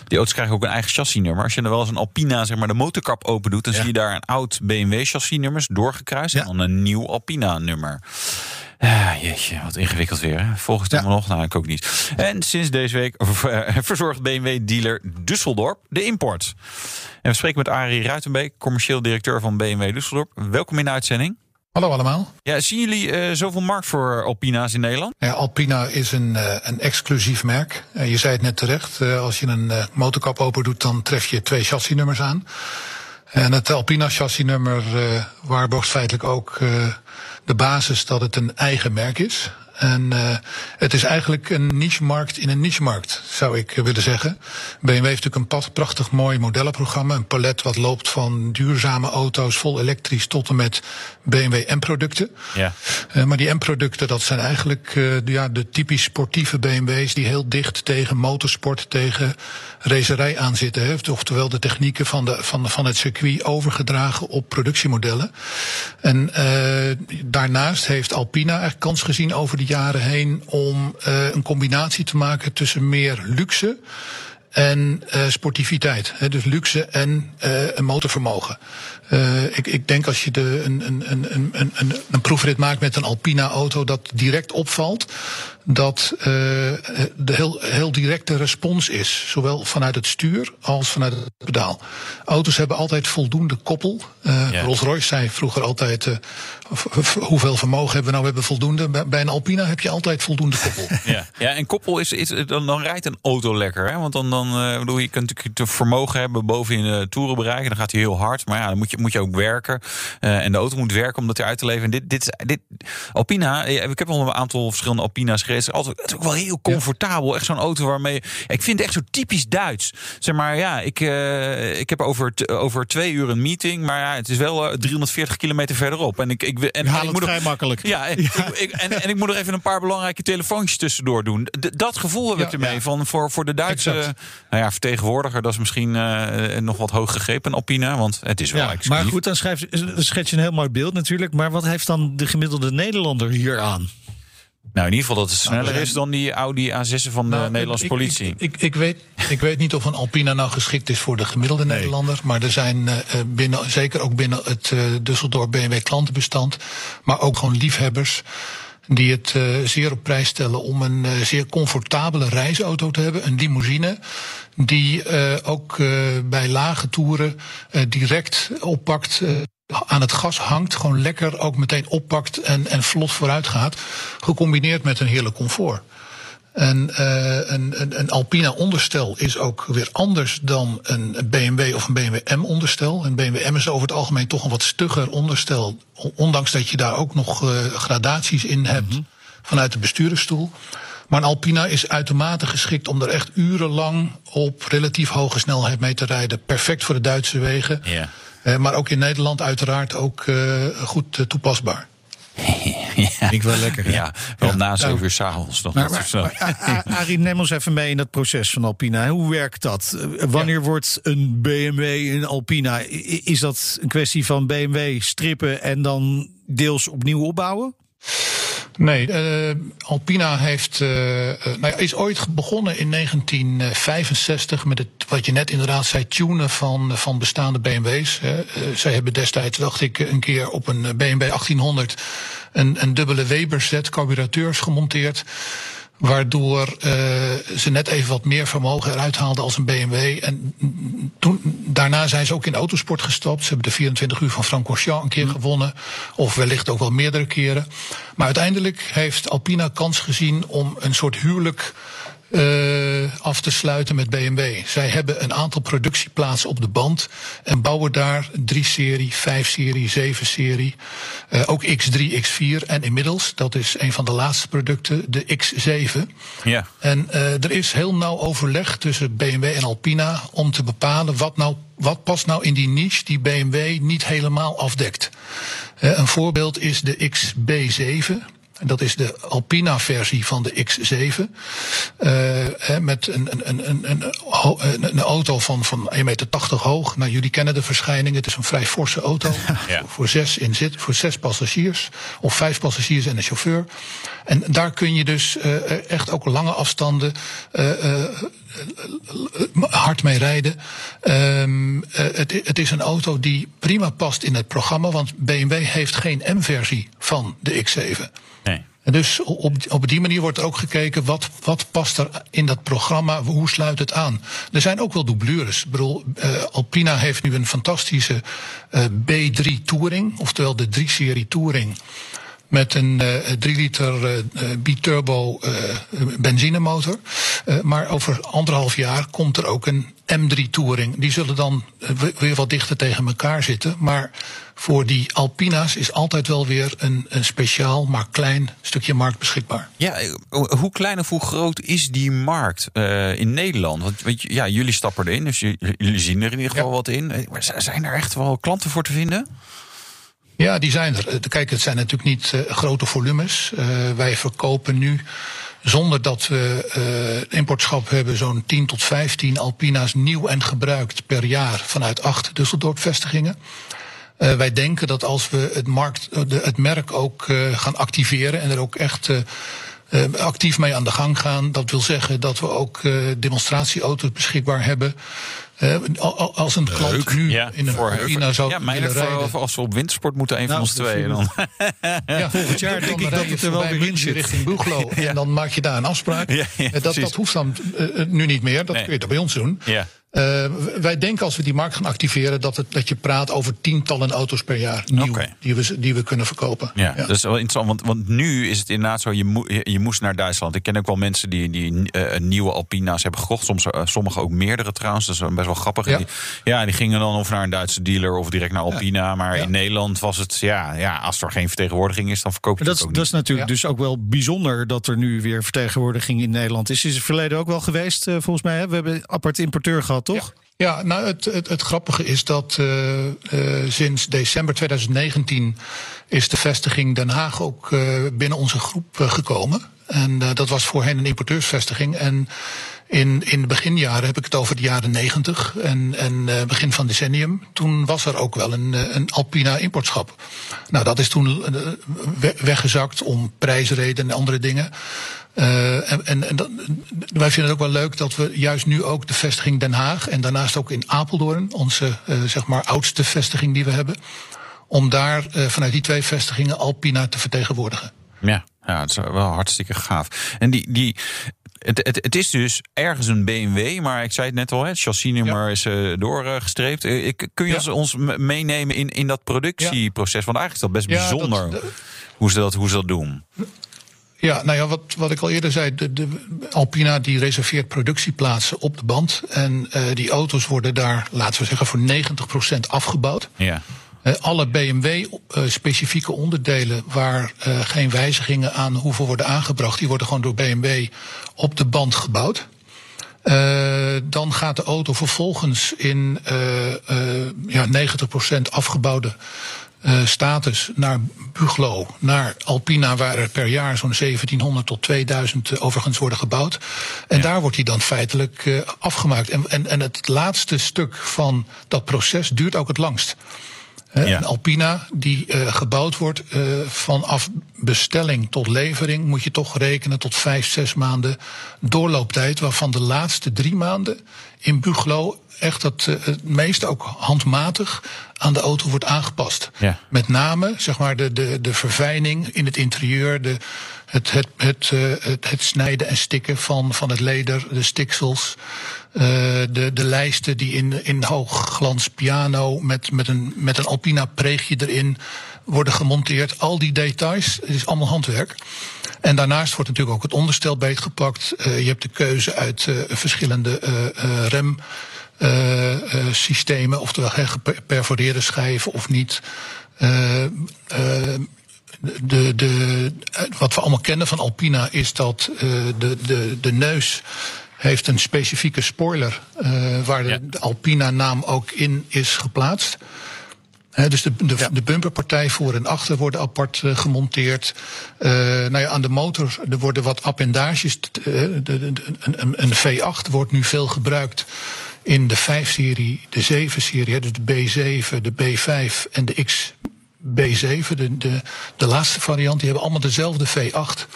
[SPEAKER 3] Die auto's krijgen ook een eigen chassisnummer. Als je dan wel eens een Alpina, zeg maar, de motorkap open doet... dan
[SPEAKER 2] Ja.
[SPEAKER 3] zie je daar een oud BMW-chassisnummers doorgekruist...
[SPEAKER 2] Ja.
[SPEAKER 3] en dan een nieuw Alpina-nummer. Ja, jeetje, wat ingewikkeld weer. Hè? Volgt het
[SPEAKER 2] Ja.
[SPEAKER 3] nog? Nou, ik ook niet. En sinds deze week eh, verzorgt BMW-dealer Düsseldorp de import. En we spreken met Arie Ruitenbeek, commercieel directeur van BMW Düsseldorp. Welkom in de uitzending.
[SPEAKER 6] Hallo allemaal.
[SPEAKER 3] Ja, zien jullie eh, zoveel markt voor Alpina's in Nederland?
[SPEAKER 6] Ja, Alpina is een, eh, een exclusief merk. Je zei het net terecht. als je een motorkap open doet, dan tref je twee chassisnummers aan. En het Alpina chassisnummer waarborgt feitelijk ook de basis dat het een eigen merk is. En eh, het is eigenlijk een niche-markt in een niche-markt, zou ik willen zeggen. BMW heeft natuurlijk een prachtig mooi modellenprogramma. Een palet wat loopt van duurzame auto's vol elektrisch tot en met BMW M-producten.
[SPEAKER 3] Ja.
[SPEAKER 6] Eh, maar die M-producten, dat zijn eigenlijk eh, de, ja, de typisch sportieve BMW's die heel dicht tegen motorsport, tegen racerij aanzitten. Hè. Oftewel de technieken van, de, van, van het circuit overgedragen op productiemodellen. En eh, daarnaast heeft Alpina eigenlijk kans gezien over de jaren heen om eh, een combinatie te maken tussen meer luxe en eh, sportiviteit. Hè, dus luxe en eh, een motorvermogen. Eh, ik, ik denk als je de, een, een, een, een, een, een proefrit maakt met een Alpina-auto, dat direct opvalt dat eh, de heel, heel directe respons is. Zowel vanuit het stuur als vanuit het pedaal. Auto's hebben altijd voldoende koppel.
[SPEAKER 3] Ja.
[SPEAKER 6] Rolls-Royce zei vroeger altijd, eh, hoeveel vermogen hebben we nou? We hebben voldoende. Bij- een Alpina heb je altijd voldoende koppel.
[SPEAKER 3] Ja, ja en koppel is, is dan, dan rijdt een auto lekker. Hè? Want dan, dan bedoel, je kunt natuurlijk het vermogen hebben boven in de toeren bereiken. Dan gaat hij heel hard. Maar ja, dan moet je, moet je ook werken. En de auto moet werken om dat eruit te leveren. En dit, dit, dit, Alpina, ik heb al een aantal verschillende Alpina's gereden. Is altijd het is ook wel heel comfortabel. Echt zo'n auto waarmee... Ik vind het echt zo typisch Duits. Zeg maar, ja, ik, eh, ik heb over, over twee uur een meeting. Maar ja, het is wel eh, 340 kilometer verderop. En ik, ik, en, en ik
[SPEAKER 2] het
[SPEAKER 3] moet
[SPEAKER 2] vrij makkelijk.
[SPEAKER 3] ja, en, Ik, ik- en, en ik moet er even een paar belangrijke telefoontjes tussendoor doen. D- dat gevoel heb ik ermee. Van voor, voor de Duitse
[SPEAKER 6] Exact.
[SPEAKER 3] nou ja, vertegenwoordiger, dat is misschien eh, nog wat hoog gegrepen, Alpina. Want het is wel
[SPEAKER 2] maar goed, dan, schrijf, schets je een heel mooi beeld natuurlijk. Maar wat heeft dan de gemiddelde Nederlander hier aan?
[SPEAKER 3] Nou, in ieder geval dat het sneller
[SPEAKER 6] zijn-
[SPEAKER 3] is dan die Audi A6 van de
[SPEAKER 6] Nou,
[SPEAKER 3] Nederlandse politie.
[SPEAKER 6] Ik, ik, ik, weet, ik weet niet of een Alpina nou geschikt is voor de gemiddelde Nederlander. Maar er zijn eh, eh, binnen, zeker ook binnen het eh Düsseldorf BMW klantenbestand. Maar ook gewoon liefhebbers. Die het eh, zeer op prijs stellen om een eh, zeer comfortabele reisauto te hebben. Een limousine. Die eh, ook eh, bij lage toeren eh, direct oppakt. Aan het gas hangt, gewoon lekker ook meteen oppakt en, en vlot vooruit gaat. Gecombineerd met een heerlijk comfort. En eh, een, een, een Alpina onderstel is ook weer anders dan een BMW of een BMW M onderstel. Een BMW M is over het algemeen toch een wat stugger onderstel. Ondanks dat je daar ook nog eh, gradaties in hebt vanuit de bestuurdersstoel. Maar een Alpina is uitermate geschikt om er echt urenlang op relatief hoge snelheid mee te rijden. Perfect voor de Duitse wegen.
[SPEAKER 3] Ja.
[SPEAKER 6] Eh, maar ook in Nederland uiteraard ook eh, goed eh, toepasbaar.
[SPEAKER 3] ja.
[SPEAKER 2] Ik wel lekker. hè?
[SPEAKER 3] Ja, wel na zeven
[SPEAKER 6] nou.
[SPEAKER 3] uur s'avonds nog.
[SPEAKER 2] Maar, maar, maar, Arie, neem ons even mee in dat proces van Alpina. Hoe werkt dat? Wanneer wordt een BMW een Alpina? Is dat een kwestie van BMW strippen en dan deels opnieuw opbouwen?
[SPEAKER 6] Nee, eh, Alpina heeft, eh, nou ja, is ooit begonnen in 1965 met het, wat je net inderdaad zei, tunen van, van bestaande BMW's. Eh, zij hebben destijds, dacht ik, een keer op een BMW 1800 een, een dubbele Weber-set carburateurs gemonteerd. Waardoor eh, ze net even wat meer vermogen eruit haalden als een BMW. En toen, daarna zijn ze ook in autosport gestapt. Ze hebben de 24 uur van Francorchamps een keer gewonnen. Of wellicht ook wel meerdere keren. Maar uiteindelijk heeft Alpina kans gezien om een soort huwelijk eh, af te sluiten met BMW. Zij hebben een aantal productieplaatsen op de band en bouwen daar 3-serie, 5-serie, 7-serie, eh, ook X3, X4 en inmiddels, dat is een van de laatste producten, de X7.
[SPEAKER 3] Ja.
[SPEAKER 6] En eh, er is heel nauw overleg tussen BMW en Alpina om te bepalen wat, nou, wat past nou in die niche die BMW niet helemaal afdekt. Een voorbeeld is de XB7. En Dat is de Alpina-versie van de X7. Eh, met een, een, een, een, een, auto van, van 1,80 meter hoog. Nou, jullie kennen de verschijningen. Het is een vrij forse auto.
[SPEAKER 3] Ja.
[SPEAKER 6] Voor, zes in zit, voor zes passagiers. Of vijf passagiers en een chauffeur. En daar kun je dus eh, echt ook lange afstanden eh, eh, hard mee rijden. Ehm, eh, het, het is een auto die prima past in het programma. Want BMW heeft geen M-versie van de X7. En dus op, op die manier wordt er ook gekeken wat, wat past er in dat programma, hoe sluit het aan. Er zijn ook wel doublures. Ik bedoel, eh, Alpina heeft nu een fantastische eh, B3 Touring, oftewel de 3-serie Touring. Met een eh 3 liter eh, eh, biturbo eh, benzinemotor. Eh, maar over anderhalf jaar komt er ook een M3 Touring. Die zullen dan eh, we- weer wat dichter tegen elkaar zitten. Maar voor die Alpina's is altijd wel weer een, een speciaal, maar klein stukje markt beschikbaar.
[SPEAKER 3] Ja, eh, hoe klein of hoe groot is die markt eh, in Nederland? Want weet je, ja, jullie stappen erin, dus jullie zien er in ieder geval
[SPEAKER 6] Ja.
[SPEAKER 3] wat in. Eh, Maar zijn er echt wel klanten voor te vinden?
[SPEAKER 6] Ja, die zijn er. Eh, Kijk, het zijn natuurlijk niet eh, grote volumes. Eh, wij verkopen nu, zonder dat we eh, importschap hebben, zo'n 10 tot 15 Alpina's nieuw en gebruikt per jaar vanuit acht Düsseldorf-vestigingen. Eh, wij denken dat als we het, markt, de- het merk ook gaan activeren en er ook echt actief mee aan de gang gaan. Dat wil zeggen dat we ook eh, demonstratieauto's beschikbaar hebben. Eh, al- al- als een klant nu in een Alpina zou
[SPEAKER 3] ja,
[SPEAKER 6] willen rijden.
[SPEAKER 3] voor als we op wintersport moeten, een
[SPEAKER 2] Nou,
[SPEAKER 3] van ons tweeën. Dan.
[SPEAKER 6] Ja,
[SPEAKER 2] Volgend jaar denk ik dat het er wel weer in zit.
[SPEAKER 6] richting Buglo. En dan maak je daar een afspraak. Eh, dat,
[SPEAKER 3] precies.
[SPEAKER 6] dat hoeft dan eh, eh, nu niet meer. Dat kun je toch bij ons doen. Uh, wij denken als we die markt gaan activeren dat, het, dat je praat over tientallen auto's per jaar nieuw, die, we, die we kunnen verkopen.
[SPEAKER 3] Ja, dat is wel interessant. Want, want nu is het inderdaad zo, je, moe- je, je moest naar Duitsland. Ik ken ook wel mensen die, die eh, nieuwe Alpina's hebben gekocht. Soms, eh, sommigen ook meerdere trouwens. Dat is best wel grappig.
[SPEAKER 6] Ja.
[SPEAKER 3] Die, ja, die gingen dan of naar een Duitse dealer of direct naar Alpina. Maar
[SPEAKER 6] Ja.
[SPEAKER 3] in Nederland was het, ja, ja, als er geen vertegenwoordiging is, dan verkoop je
[SPEAKER 2] Dat,
[SPEAKER 3] het
[SPEAKER 2] is-
[SPEAKER 3] ook
[SPEAKER 2] dat is natuurlijk
[SPEAKER 6] Ja.
[SPEAKER 2] dus ook wel bijzonder dat er nu weer vertegenwoordiging in Nederland is. Is in het verleden ook wel geweest, eh, volgens mij. Hè? We hebben een apart importeur gehad, toch?
[SPEAKER 6] Ja, nou het, het, het grappige is dat eh, eh, sinds december 2019 is de vestiging Den Haag ook eh, binnen onze groep gekomen. En dat was voorheen een importeursvestiging. En in, in de beginjaren heb ik het over de jaren 90 en, en eh, begin van decennium. Toen was er ook wel een, eh, een Alpina importschap. Nou, dat is toen eh, we- weggezakt om prijsreden en andere dingen. Eh, en en, en dat, wij vinden het ook wel leuk dat we juist nu ook de vestiging Den Haag en daarnaast ook in Apeldoorn, onze zeg maar oudste vestiging die we hebben, om daar vanuit die twee vestigingen Alpina te vertegenwoordigen.
[SPEAKER 3] Ja, ja, het is wel hartstikke gaaf. En die, die, het, het, het is dus ergens een BMW, maar ik zei het net al, het chassisnummer is eh, doorgestreept. Eh, Kun je
[SPEAKER 6] Ja.
[SPEAKER 3] ons, meenemen in, in dat productieproces? Want eigenlijk is dat best bijzonder
[SPEAKER 6] dat-
[SPEAKER 3] hoe, ze dat, hoe ze dat doen.
[SPEAKER 6] Ja, nou ja, wat, wat ik al eerder zei, de, de Alpina die reserveert productieplaatsen op de band. En eh, die auto's worden daar, laten we zeggen, voor 90% afgebouwd.
[SPEAKER 3] Ja.
[SPEAKER 6] Eh, alle BMW-specifieke onderdelen waar eh, geen wijzigingen aan hoeven worden aangebracht, die worden gewoon door BMW op de band gebouwd. Eh, dan gaat de auto vervolgens in eh, eh, ja, 90% afgebouwde eh, status naar Buglo, naar Alpina, waar er per jaar zo'n 1700 tot 2000 eh, overigens worden gebouwd. En daar wordt hij dan feitelijk eh, afgemaakt. En, en, en het laatste stuk van dat proces duurt ook het langst.
[SPEAKER 3] Ja.
[SPEAKER 6] Een Alpina die eh, gebouwd wordt eh, vanaf bestelling tot levering, moet je toch rekenen tot vijf, zes maanden doorlooptijd, waarvan de laatste drie maanden in Buglo echt het, eh, het meeste ook handmatig aan de auto wordt aangepast.
[SPEAKER 3] Ja.
[SPEAKER 6] Met name zeg maar, de, de, de verfijning in het interieur, de, het, het, het, het, het snijden en stikken van, van het leder, de stiksels. Eh, de, de lijsten die in, in hoogglans piano met, met, een, met een Alpina preegje erin worden gemonteerd. Al die details, het is allemaal handwerk. En daarnaast wordt natuurlijk ook het onderstel beetgepakt. Eh, je hebt de keuze uit eh, verschillende rem systemen, oftewel geperforeerde schijven of niet. De, de, wat we allemaal kennen van Alpina is dat de, de, de neus heeft een specifieke spoiler eh, waar de,
[SPEAKER 3] Ja.
[SPEAKER 6] de Alpina-naam ook in is geplaatst. Dus de, de, de bumperpartij voor en achter worden apart eh, gemonteerd. Eh, nou ja, aan de motor er worden wat appendages. een, een- een V8 wordt nu veel gebruikt in de 5-serie, de 7-serie, hè, dus de B7, de B5 en de XB7, de, de, de laatste variant. Die hebben allemaal dezelfde V8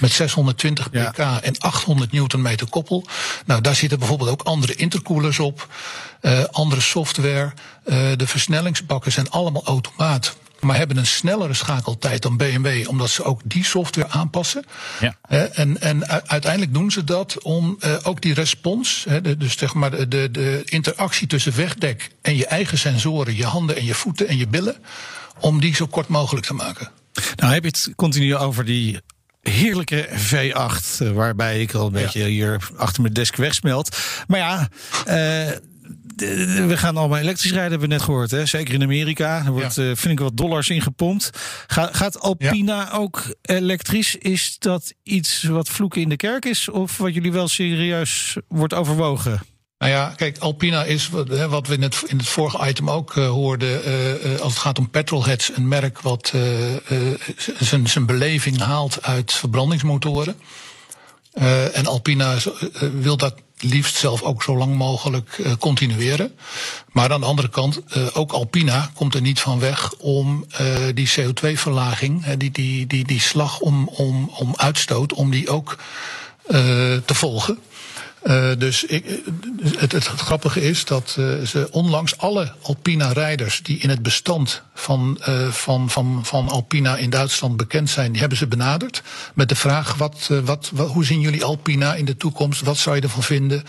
[SPEAKER 6] met 620
[SPEAKER 2] Ja.
[SPEAKER 6] pk en 800 newtonmeter koppel. Nou, daar zitten bijvoorbeeld ook andere intercoolers op, eh, andere software. Eh, de versnellingsbakken zijn allemaal automaat. Maar hebben een snellere schakeltijd dan BMW, omdat ze ook die software aanpassen.
[SPEAKER 3] Ja.
[SPEAKER 6] En, en uiteindelijk doen ze dat om eh, ook die respons, de, dus zeg maar de, de, de interactie tussen wegdek en je eigen sensoren, je handen en je voeten en je billen, om die zo kort mogelijk te maken.
[SPEAKER 2] Nou heb je het continu over die heerlijke V8, eh, waarbij ik al een beetje hier achter mijn desk wegsmelt. Maar ja, eh, we gaan allemaal elektrisch rijden, hebben we net gehoord. Hè? Zeker in Amerika. Er wordt,
[SPEAKER 6] Ja.
[SPEAKER 2] eh, vind ik, wat dollars ingepompt. Ga, gaat Alpina ook elektrisch? Is dat iets wat vloeken in de kerk is? Of wat jullie wel serieus wordt overwogen?
[SPEAKER 6] Nou ja, kijk, Alpina is wat, we in het, in het vorige item ook eh, hoorden. eh, eh, als het gaat om petrolheads, een merk wat z- zijn beleving haalt uit verbrandingsmotoren. En Alpina wil dat liefst zelf ook zo lang mogelijk continueren. Maar aan de andere kant, ook Alpina komt er niet van weg om die CO2-verlaging, die, die, die, die slag om, om, om uitstoot, om die ook te volgen. Uh, dus ik, het, het, grappige is dat uh, ze onlangs alle Alpina-rijders die in het bestand van, uh, van, van, van Alpina in Duitsland bekend zijn, die hebben ze benaderd. Met de vraag: wat, wat, wat, hoe zien jullie Alpina in de toekomst? Wat zou je ervan vinden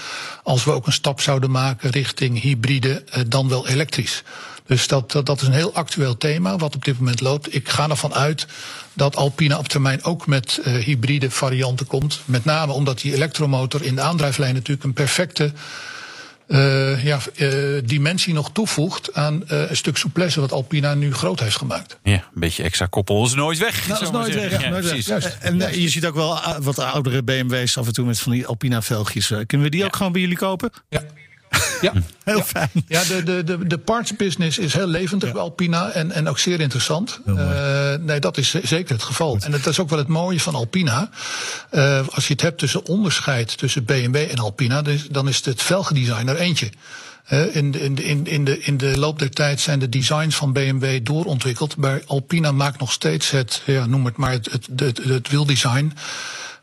[SPEAKER 6] als we ook een stap zouden maken richting hybride, dan wel elektrisch? Dus dat, dat, dat is een heel actueel thema wat op dit moment loopt. Ik ga ervan uit dat Alpina op termijn ook met uh, hybride varianten komt. Met name omdat die elektromotor in de aandrijflijn natuurlijk een perfecte uh, ja, uh, dimensie nog toevoegt aan uh, een stuk souplesse wat Alpina nu groot heeft gemaakt.
[SPEAKER 3] Ja, een beetje extra koppel is nooit weg.
[SPEAKER 2] Nou, is nooit weg. Ja, nooit weg. Juist. En Juist. je ziet ook wel wat oudere BMW's af en toe met van die Alpina velgjes. Kunnen we die ja. ook gewoon bij jullie kopen?
[SPEAKER 6] Ja. Ja, heel ja. fijn. Ja, de, de, de, de parts business is heel levendig ja. bij Alpina en, en ook zeer interessant. Uh, nee, dat is zeker het geval. Goed. En dat is ook wel het mooie van Alpina. Uh, als je het hebt tussen onderscheid tussen BMW en Alpina, dan is het velgendesign er eentje. Uh, in, de, in, de, in, de, in de loop der tijd zijn de designs van BMW doorontwikkeld. Maar Alpina maakt nog steeds het, ja, noem het maar, het, het, het, het wieldesign.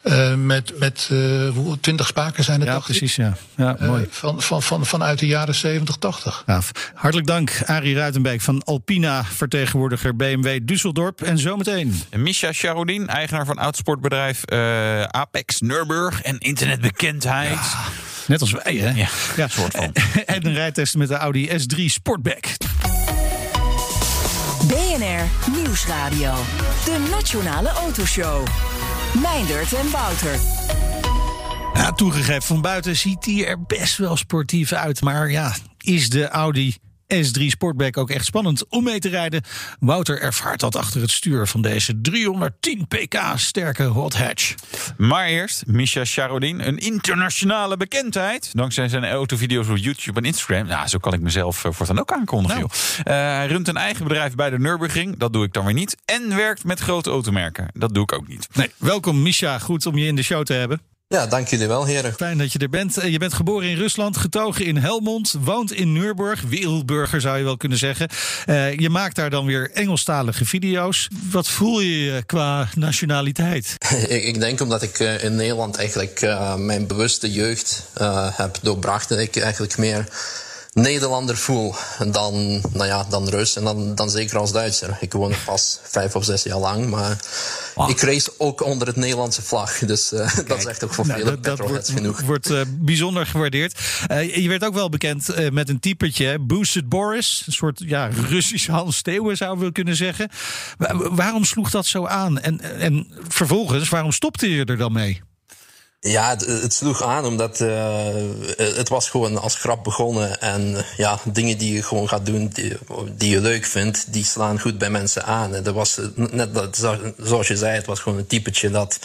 [SPEAKER 6] Uh, met met uh, twintig spaken zijn het,
[SPEAKER 2] ja, precies, ja. ja uh, mooi.
[SPEAKER 6] Van, van, van, vanuit de jaren 70, 80.
[SPEAKER 2] Ja, hartelijk dank, Arie Ruitenbeek van Alpina, vertegenwoordiger BMW Düsseldorp. En zometeen.
[SPEAKER 3] Misha Charodin, eigenaar van oudsportbedrijf Apex Nürburg en internetbekendheid. Ja,
[SPEAKER 2] net als wij, hè?
[SPEAKER 3] Ja, ja. soort van.
[SPEAKER 2] en een rijtest met de Audi S3 Sportback.
[SPEAKER 5] BNR Nieuwsradio, de Nationale Autoshow. Meindert en Wouter.
[SPEAKER 2] Ja, toegegeven, van buiten ziet hij er best wel sportief uit. Maar ja, is de Audi S3 Sportback ook echt spannend om mee te rijden? Wouter ervaart dat achter het stuur van deze 310 pk sterke hot hatch.
[SPEAKER 3] Maar eerst Misha Charodin, een internationale bekendheid. Dankzij zijn autovideo's op YouTube en Instagram. Nou, zo kan ik mezelf uh, voortaan ook aankondigen. Nou. Uh, hij runt een eigen bedrijf bij de Nürburgring. Dat doe ik dan weer niet. En werkt met grote automerken. Dat doe ik ook niet.
[SPEAKER 2] Nee, welkom Misha. Goed om je in de show te hebben.
[SPEAKER 7] Ja, dank jullie wel, heren.
[SPEAKER 2] Fijn dat je er bent. Eh, je bent geboren in Rusland, getogen in Helmond, woont in Nürburg, wereldburger zou je wel kunnen zeggen. Uh, je maakt daar dan weer Engelstalige video's. Wat voel je qua nationaliteit?
[SPEAKER 7] ik, ik, denk omdat ik uh, in Nederland eigenlijk mijn bewuste jeugd heb doorbracht, dat ik eigenlijk meer Nederlander voel dan, nou ja, dan Rus en dan, dan zeker als Duitser. Ik woon er pas vijf of zes jaar lang, maar ik race ook onder het Nederlandse vlag. Dus uh, dat is echt ook voor nou, velen dat, dat wordt, genoeg.
[SPEAKER 2] wordt uh, bijzonder gewaardeerd. Uh, je werd ook wel bekend met een typetje, Boosted Boris. Een soort ja, Russisch Hans Steeuwen zouden we kunnen zeggen. waarom sloeg dat zo aan? En, en vervolgens, waarom stopte je er dan mee?
[SPEAKER 7] Ja, het, sloeg aan omdat uh, het was gewoon als grap begonnen. En ja, dingen die je gewoon gaat doen, die, die, je leuk vindt, die slaan goed bij mensen aan. En dat was net dat, zoals je zei, het was gewoon een typetje dat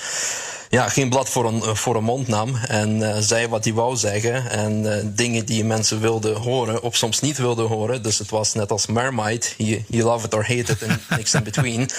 [SPEAKER 7] ja, geen blad voor een, voor een mond nam. En uh, zei wat hij wou zeggen. En uh, dingen die mensen wilden horen, of soms niet wilden horen. Dus het was net als. You, you love it or hate it, and niks in between.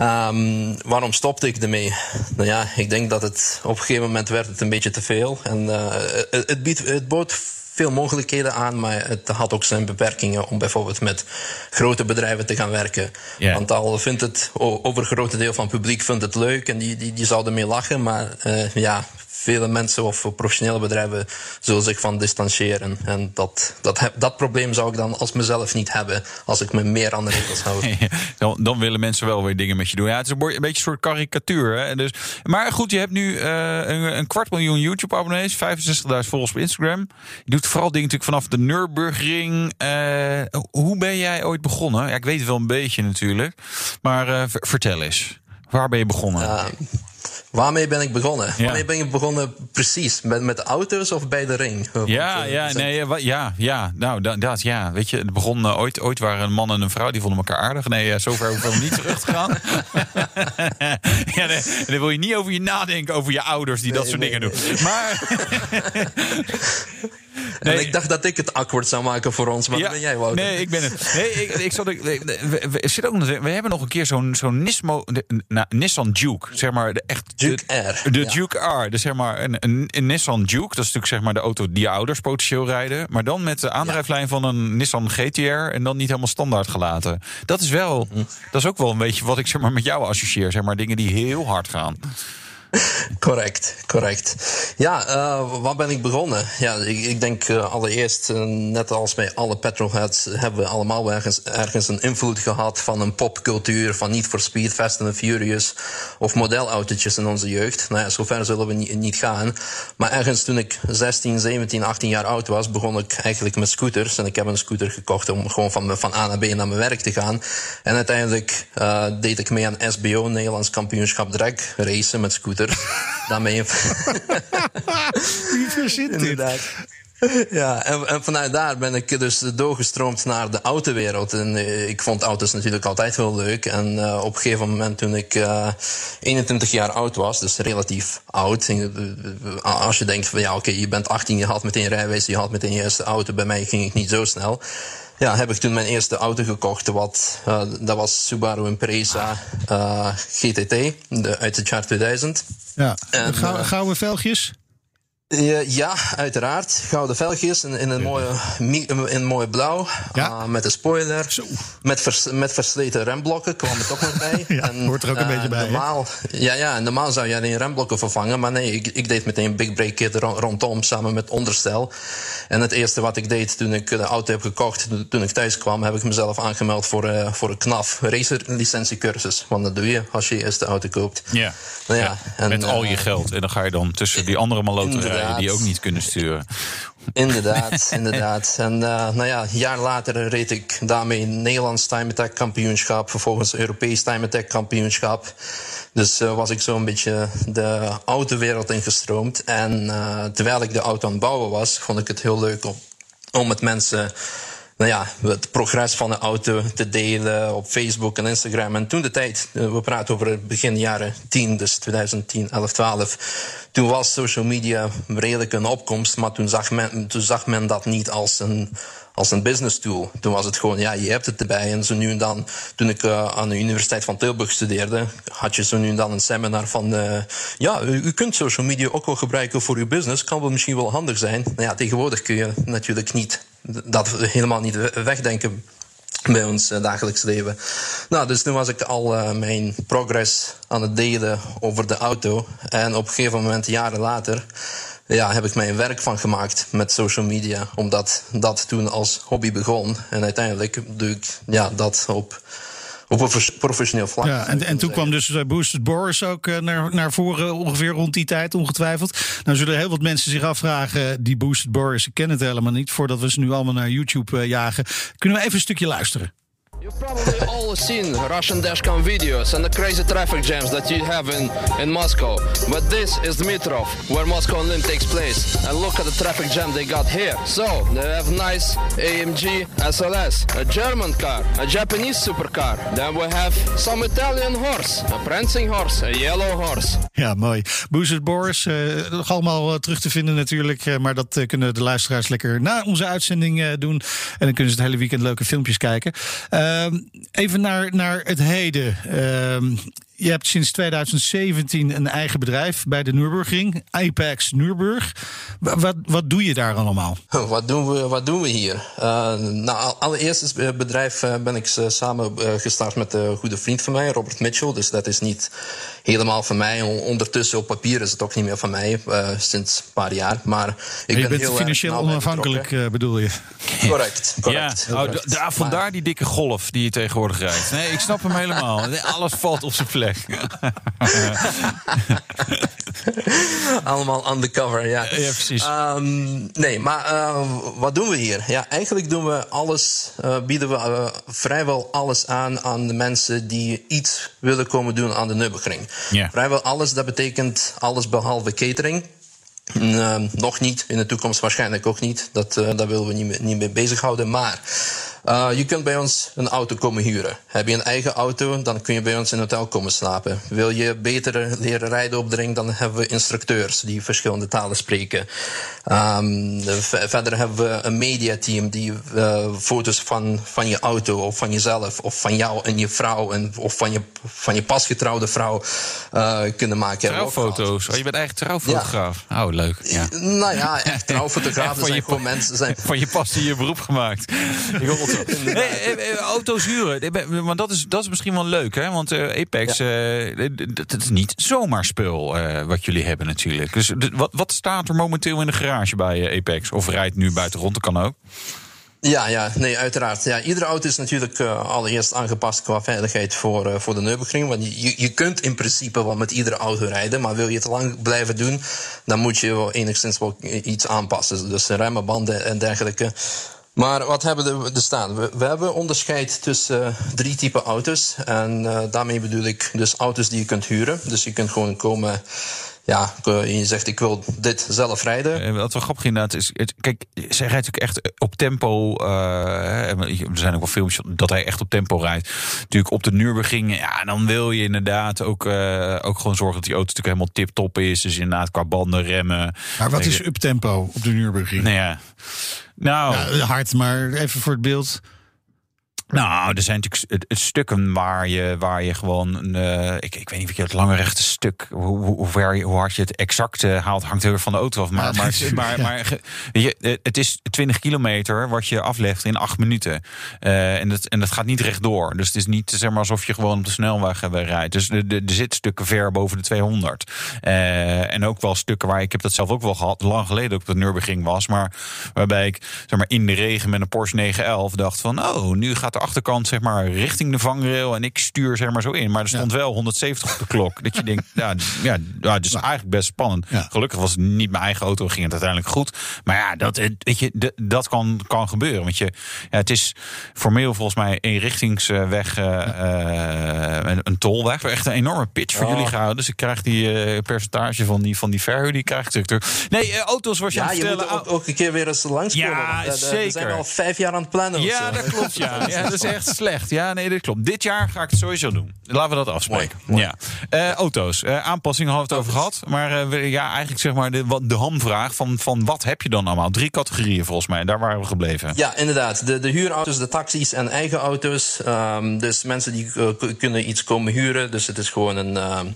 [SPEAKER 7] Um, waarom stopte ik ermee? Nou ja, ik denk dat het op een gegeven moment werd het een beetje te veel. En uh, het, het, biedt, het bood veel mogelijkheden aan, maar het had ook zijn beperkingen om bijvoorbeeld met grote bedrijven te gaan werken. Yeah. Want al vindt het over deel van het publiek vindt het leuk en die, die, die zouden mee lachen, maar uh, ja, vele mensen of professionele bedrijven zullen zich van distancieren. En dat, dat, dat probleem zou ik dan als mezelf niet hebben als ik me meer aan de regels hou.
[SPEAKER 3] dan, dan, willen mensen wel weer dingen met je doen. Ja, het is een, beetje een soort karikatuur. Hè? Dus, maar goed, je hebt nu uh, een, een, kwart miljoen YouTube-abonnees, 65.000 volgers op Instagram. Je doet vooral dingen natuurlijk vanaf de Nürburgring. Uh, hoe ben jij ooit begonnen? Ja, ik weet het wel een beetje natuurlijk. Maar uh, vertel eens. Waar ben je begonnen?
[SPEAKER 7] Waarmee ben ik begonnen? Ja. Waarmee ben je begonnen precies? Met, met auto's of bij de ring?
[SPEAKER 3] Ja, ja, nee, ja, ja, nou, dat, dat, ja, weet je, het begon uh, ooit, ooit waren een man en een vrouw, die vonden elkaar aardig. Nee, uh, zover hoeven we niet terug te gaan. ja, nee, dan wil je niet over je nadenken, over je ouders die nee, dat soort nee, dingen nee. doen. Maar...
[SPEAKER 7] Nee. En ik dacht dat ik het akkoord zou maken voor ons, maar ja, ben jij, Wouter.
[SPEAKER 3] Nee, ik ben het. Nee, ik, ik zat, ik, we, we, zit ook, we hebben nog een keer zo'n zo'n Nismo, nou, Nissan Duke, zeg maar. De, echt,
[SPEAKER 7] Duke
[SPEAKER 3] de,
[SPEAKER 7] R.
[SPEAKER 3] De
[SPEAKER 7] ja.
[SPEAKER 3] Duke R, dus zeg maar een, een, een, Nissan Duke. Dat is natuurlijk zeg maar de auto die ouders potentieel rijden. Maar dan met de aandrijflijn ja. van een Nissan GTR en dan niet helemaal standaard gelaten. Dat is wel, mm. dat is ook wel een beetje wat ik zeg maar met jou associeer. Zeg maar dingen die heel hard gaan.
[SPEAKER 7] Correct, correct. Ja, uh, waar ben ik begonnen? Ja, ik, ik denk uh, allereerst, uh, net als bij alle petrolheads, hebben we allemaal ergens, een invloed gehad van een popcultuur, van Need for Speed, Fast and Furious of modelautootjes in onze jeugd. Nou ja, zover zullen we niet, niet gaan. Maar ergens toen ik 16, 17, 18 jaar oud was, begon ik eigenlijk met scooters. En ik heb een scooter gekocht om gewoon van, van A naar B naar mijn werk te gaan. En uiteindelijk deed ik mee aan SBO, Nederlands kampioenschap drag racen met scooters. Daarmee.
[SPEAKER 2] Wie verzint dit?
[SPEAKER 7] Inderdaad. Ja, en, en, vanuit daar ben ik dus doorgestroomd naar de autowereld. En uh, ik vond auto's natuurlijk altijd heel leuk. En uh, op een gegeven moment toen ik uh, 21 jaar oud was, dus relatief oud. als je denkt van ja, oké, okay, je bent 18, je had meteen rijbewijs, je had meteen je eerste auto. Bij mij ging het niet zo snel. Ja, heb ik toen mijn eerste auto gekocht. Wat, dat was Subaru Impreza GTT de, uit het jaar 2000.
[SPEAKER 2] Ja, en, Gou gouden velgjes?
[SPEAKER 7] Uh, ja, uiteraard. Gouden velgjes in, in, een, mooie, in een blauw.
[SPEAKER 2] Ja?
[SPEAKER 7] Uh, met een spoiler.
[SPEAKER 2] Zo.
[SPEAKER 7] Met, vers, met versleten remblokken kwam er toch nog bij.
[SPEAKER 2] ja,
[SPEAKER 7] en,
[SPEAKER 2] hoort er ook een
[SPEAKER 7] uh,
[SPEAKER 2] beetje bij.
[SPEAKER 7] Normaal, ja, ja, normaal zou jij die remblokken vervangen. Maar nee, ik, ik deed meteen een big break kit rondom samen met onderstel. En het eerste wat ik deed toen ik de auto heb gekocht, toen ik thuis kwam, heb ik mezelf aangemeld voor, uh, voor een KNAF racer licentiecursus. Want dat doe je als je je eerste auto koopt.
[SPEAKER 3] Ja,
[SPEAKER 7] nou ja,
[SPEAKER 3] ja
[SPEAKER 7] en,
[SPEAKER 3] met al je geld. En dan ga je dan tussen die andere maloten rijden die ook niet kunnen sturen.
[SPEAKER 7] Inderdaad, inderdaad. En uh, nou ja, een jaar later reed ik daarmee Nederlands Time Attack kampioenschap, vervolgens Europees Time Attack kampioenschap. Dus uh, was ik zo een beetje de autowereld ingestroomd. En uh, terwijl ik de auto aan het bouwen was, vond ik het heel leuk om, om met mensen nou ja, het progress van de auto te delen op Facebook en Instagram. En toen de tijd, we praten over begin jaren 10, dus 2010, 11, 12. Toen was social media redelijk een opkomst, maar toen zag men, toen zag men dat niet als een, als een business tool. Toen was het gewoon, ja, je hebt het erbij. En zo nu en dan, toen ik uh, aan de Universiteit van Tilburg studeerde, had je zo nu en dan een seminar van, uh, ja, u, u, kunt social media ook wel gebruiken voor uw business. Kan wel misschien wel handig zijn. Nou ja, tegenwoordig kun je natuurlijk niet dat helemaal niet wegdenken bij ons uh, dagelijks leven. Nou, dus toen was ik al uh, mijn progress aan het delen over de auto. En op een gegeven moment, jaren later, ja, heb ik mijn werk van gemaakt met social media. Omdat dat toen als hobby begon. En uiteindelijk doe ik ja, dat op op een professioneel vlak.
[SPEAKER 2] Ja, en, en toen kwam dus uh, Boosted Boris ook uh, naar, naar voren, ongeveer rond die tijd, ongetwijfeld. Nou zullen heel wat mensen zich afvragen, die Boosted Boris, ik ken het helemaal niet, voordat we ze nu allemaal naar YouTube uh, jagen. Kunnen we even een stukje luisteren?
[SPEAKER 8] You've probably all seen Russian dashcam videos and the crazy traffic jams that you have in, in Moscow. But this is Dmitrov, where Moscow Olymp takes place. And look at the traffic jam they got here. So, they have nice AMG SLS, a German car, a Japanese supercar. Then we have some Italian horse, a prancing horse, a yellow horse.
[SPEAKER 2] Ja, mooi. Boozers Boris, uh, nog allemaal uh, terug te vinden natuurlijk. Uh, maar dat kunnen de luisteraars lekker na onze uitzending doen. En dan kunnen ze het hele weekend leuke filmpjes kijken. Even naar, naar het heden. Je hebt sinds 2017 een eigen bedrijf bij de Nürburgring, Apex Nürburg. Wat, wat doe je daar allemaal?
[SPEAKER 7] Wat doen we, wat doen we hier? Uh, nou, allereerst het bedrijf uh, ben ik samen gestart met een goede vriend van mij, Robert Mitchell. Dus dat is niet helemaal van mij. Ondertussen op papier is het ook niet meer van mij, sinds een paar jaar. Maar ik
[SPEAKER 2] je
[SPEAKER 7] ben
[SPEAKER 2] bent
[SPEAKER 7] heel
[SPEAKER 2] financieel onafhankelijk, bedoel je?
[SPEAKER 7] Correct, correct.
[SPEAKER 3] Ja, oh, daar, vandaar die dikke golf die je tegenwoordig rijdt. Nee, ik snap hem helemaal. Alles valt op zijn plek.
[SPEAKER 7] Allemaal undercover, ja.
[SPEAKER 3] Ja, precies.
[SPEAKER 7] Um, nee, maar uh, wat doen we hier? Ja, eigenlijk doen we alles, uh, bieden we uh, vrijwel alles aan aan de mensen die iets willen komen doen aan de Nürburgring.
[SPEAKER 3] Ja.
[SPEAKER 7] Vrijwel alles, dat betekent alles behalve catering. Uh, nog niet, in de toekomst waarschijnlijk ook niet. Dat, daar willen we niet, mee, niet mee bezighouden. Maar uh, je kunt bij ons een auto komen huren. Heb je een eigen auto, dan kun je bij ons in een hotel komen slapen. Wil je beter leren rijden op de ring, dan hebben we instructeurs die verschillende talen spreken. Um, verder hebben we een mediateam die uh, foto's van, van je auto of van jezelf of van jou en je vrouw en, of van je, van je pasgetrouwde vrouw uh, kunnen maken.
[SPEAKER 3] Trouwfoto's? Oh, je bent eigenlijk trouwfotograaf? Ja. Oh, leuk. Ja.
[SPEAKER 7] Nou ja, echt trouwfotografen zijn
[SPEAKER 3] je
[SPEAKER 7] gewoon mensen. Zijn...
[SPEAKER 3] Van je pas die je beroep gemaakt. Ik hoop Nee, eh, eh, auto's huren. Want dat is, dat is misschien wel leuk, hè? Want eh, Apex, eh, d- dat is niet zomaar spul eh, wat jullie hebben natuurlijk. Dus wat, wat staat er momenteel in de garage bij eh, Apex? Of rijdt nu buiten rond, dat kan ook.
[SPEAKER 7] Ja, ja, nee, uiteraard. Ja, iedere auto is natuurlijk eh, allereerst aangepast qua veiligheid voor, eh, voor de Nürburgring. Want je- je, je kunt in principe wel met iedere auto rijden, maar wil je het lang blijven doen, dan moet je wel enigszins wel iets aanpassen. Dus remmen, banden en dergelijke. Maar wat hebben we er staan? We, we hebben onderscheid tussen eh, drie typen auto's. En eh, daarmee bedoel ik dus auto's die je kunt huren. Dus je kunt gewoon komen. Ja, je zegt ik wil dit zelf rijden.
[SPEAKER 3] Eh, Wat wel grappig inderdaad is, het, kijk, zij rijdt natuurlijk echt op tempo. eh, er zijn ook wel filmpjes dat hij echt op tempo rijdt. Natuurlijk op de Nürburgring. Ja, en dan wil je inderdaad ook, eh, ook gewoon zorgen dat die auto natuurlijk helemaal tip-top is. Dus inderdaad qua banden, remmen.
[SPEAKER 2] Maar wat is
[SPEAKER 3] je-
[SPEAKER 2] uptempo op de Nürburgring?
[SPEAKER 3] Nou ja. Nou,
[SPEAKER 2] Ja, hard, maar even voor het beeld.
[SPEAKER 3] Nou, er zijn natuurlijk stukken waar je, waar je gewoon. eh, ik, ik weet niet of je het lange rechte stuk. Hoe, hoe, ver je, hoe hard je het exact haalt, hangt heel erg van de auto af. Maar,
[SPEAKER 2] Ja,
[SPEAKER 3] maar, maar,
[SPEAKER 2] ja.
[SPEAKER 3] je, eh, het is 20 kilometer wat je aflegt in 8 minuten. Eh, en, dat, en dat gaat niet rechtdoor. Dus het is niet zeg maar, alsof je gewoon op de snelweg rijdt. Dus er- er er zitten stukken ver boven de 200. Eh, en ook wel stukken waar ik heb dat zelf ook wel gehad. Lang geleden ook op de Nürburgring was. Maar waarbij ik zeg maar, in de regen met een Porsche 911 dacht van... oh, nu gaat de achterkant zeg maar, richting de vangrail en ik stuur zeg maar, zo in. Maar er stond wel 170 op de klok. Dat je denkt, ja, ja, ja is eigenlijk best spannend.
[SPEAKER 2] Ja.
[SPEAKER 3] Gelukkig was het niet mijn eigen auto, ging het uiteindelijk goed. Maar ja, dat, weet je, dat kan, kan gebeuren. Want je, ja, het is formeel volgens mij eenrichtingsweg, eh, eh, een, een tolweg. Echt een enorme pitch voor
[SPEAKER 7] Oh.
[SPEAKER 3] jullie gehouden. Dus ik krijg die eh, percentage van die, van die verhuur, die krijg ik terug. Nee, auto's was je aan
[SPEAKER 7] Ja,
[SPEAKER 3] het
[SPEAKER 7] je moet
[SPEAKER 3] vertellen.
[SPEAKER 7] ook, ook een keer weer eens langskomen.
[SPEAKER 3] Ja,
[SPEAKER 7] eh, We
[SPEAKER 3] zeker.
[SPEAKER 7] zijn al vijf jaar aan het plannen.
[SPEAKER 3] Ja, dat klopt. Ja. dat is echt slecht. Ja, nee, dat klopt. Dit jaar ga ik het sowieso doen. Laten we dat afspreken.
[SPEAKER 7] Mooi,
[SPEAKER 3] Ja. Eh, auto's. Eh, aanpassingen hadden we het over gehad. Maar eh, ja, eigenlijk zeg maar de, de hamvraag van, van wat heb je dan allemaal? Drie categorieën volgens mij. Daar waren we gebleven.
[SPEAKER 7] Ja, inderdaad. De, de huurauto's, de taxis en eigen auto's. Ehm, dus mensen die kunnen iets komen huren. Dus het is gewoon een. ehm,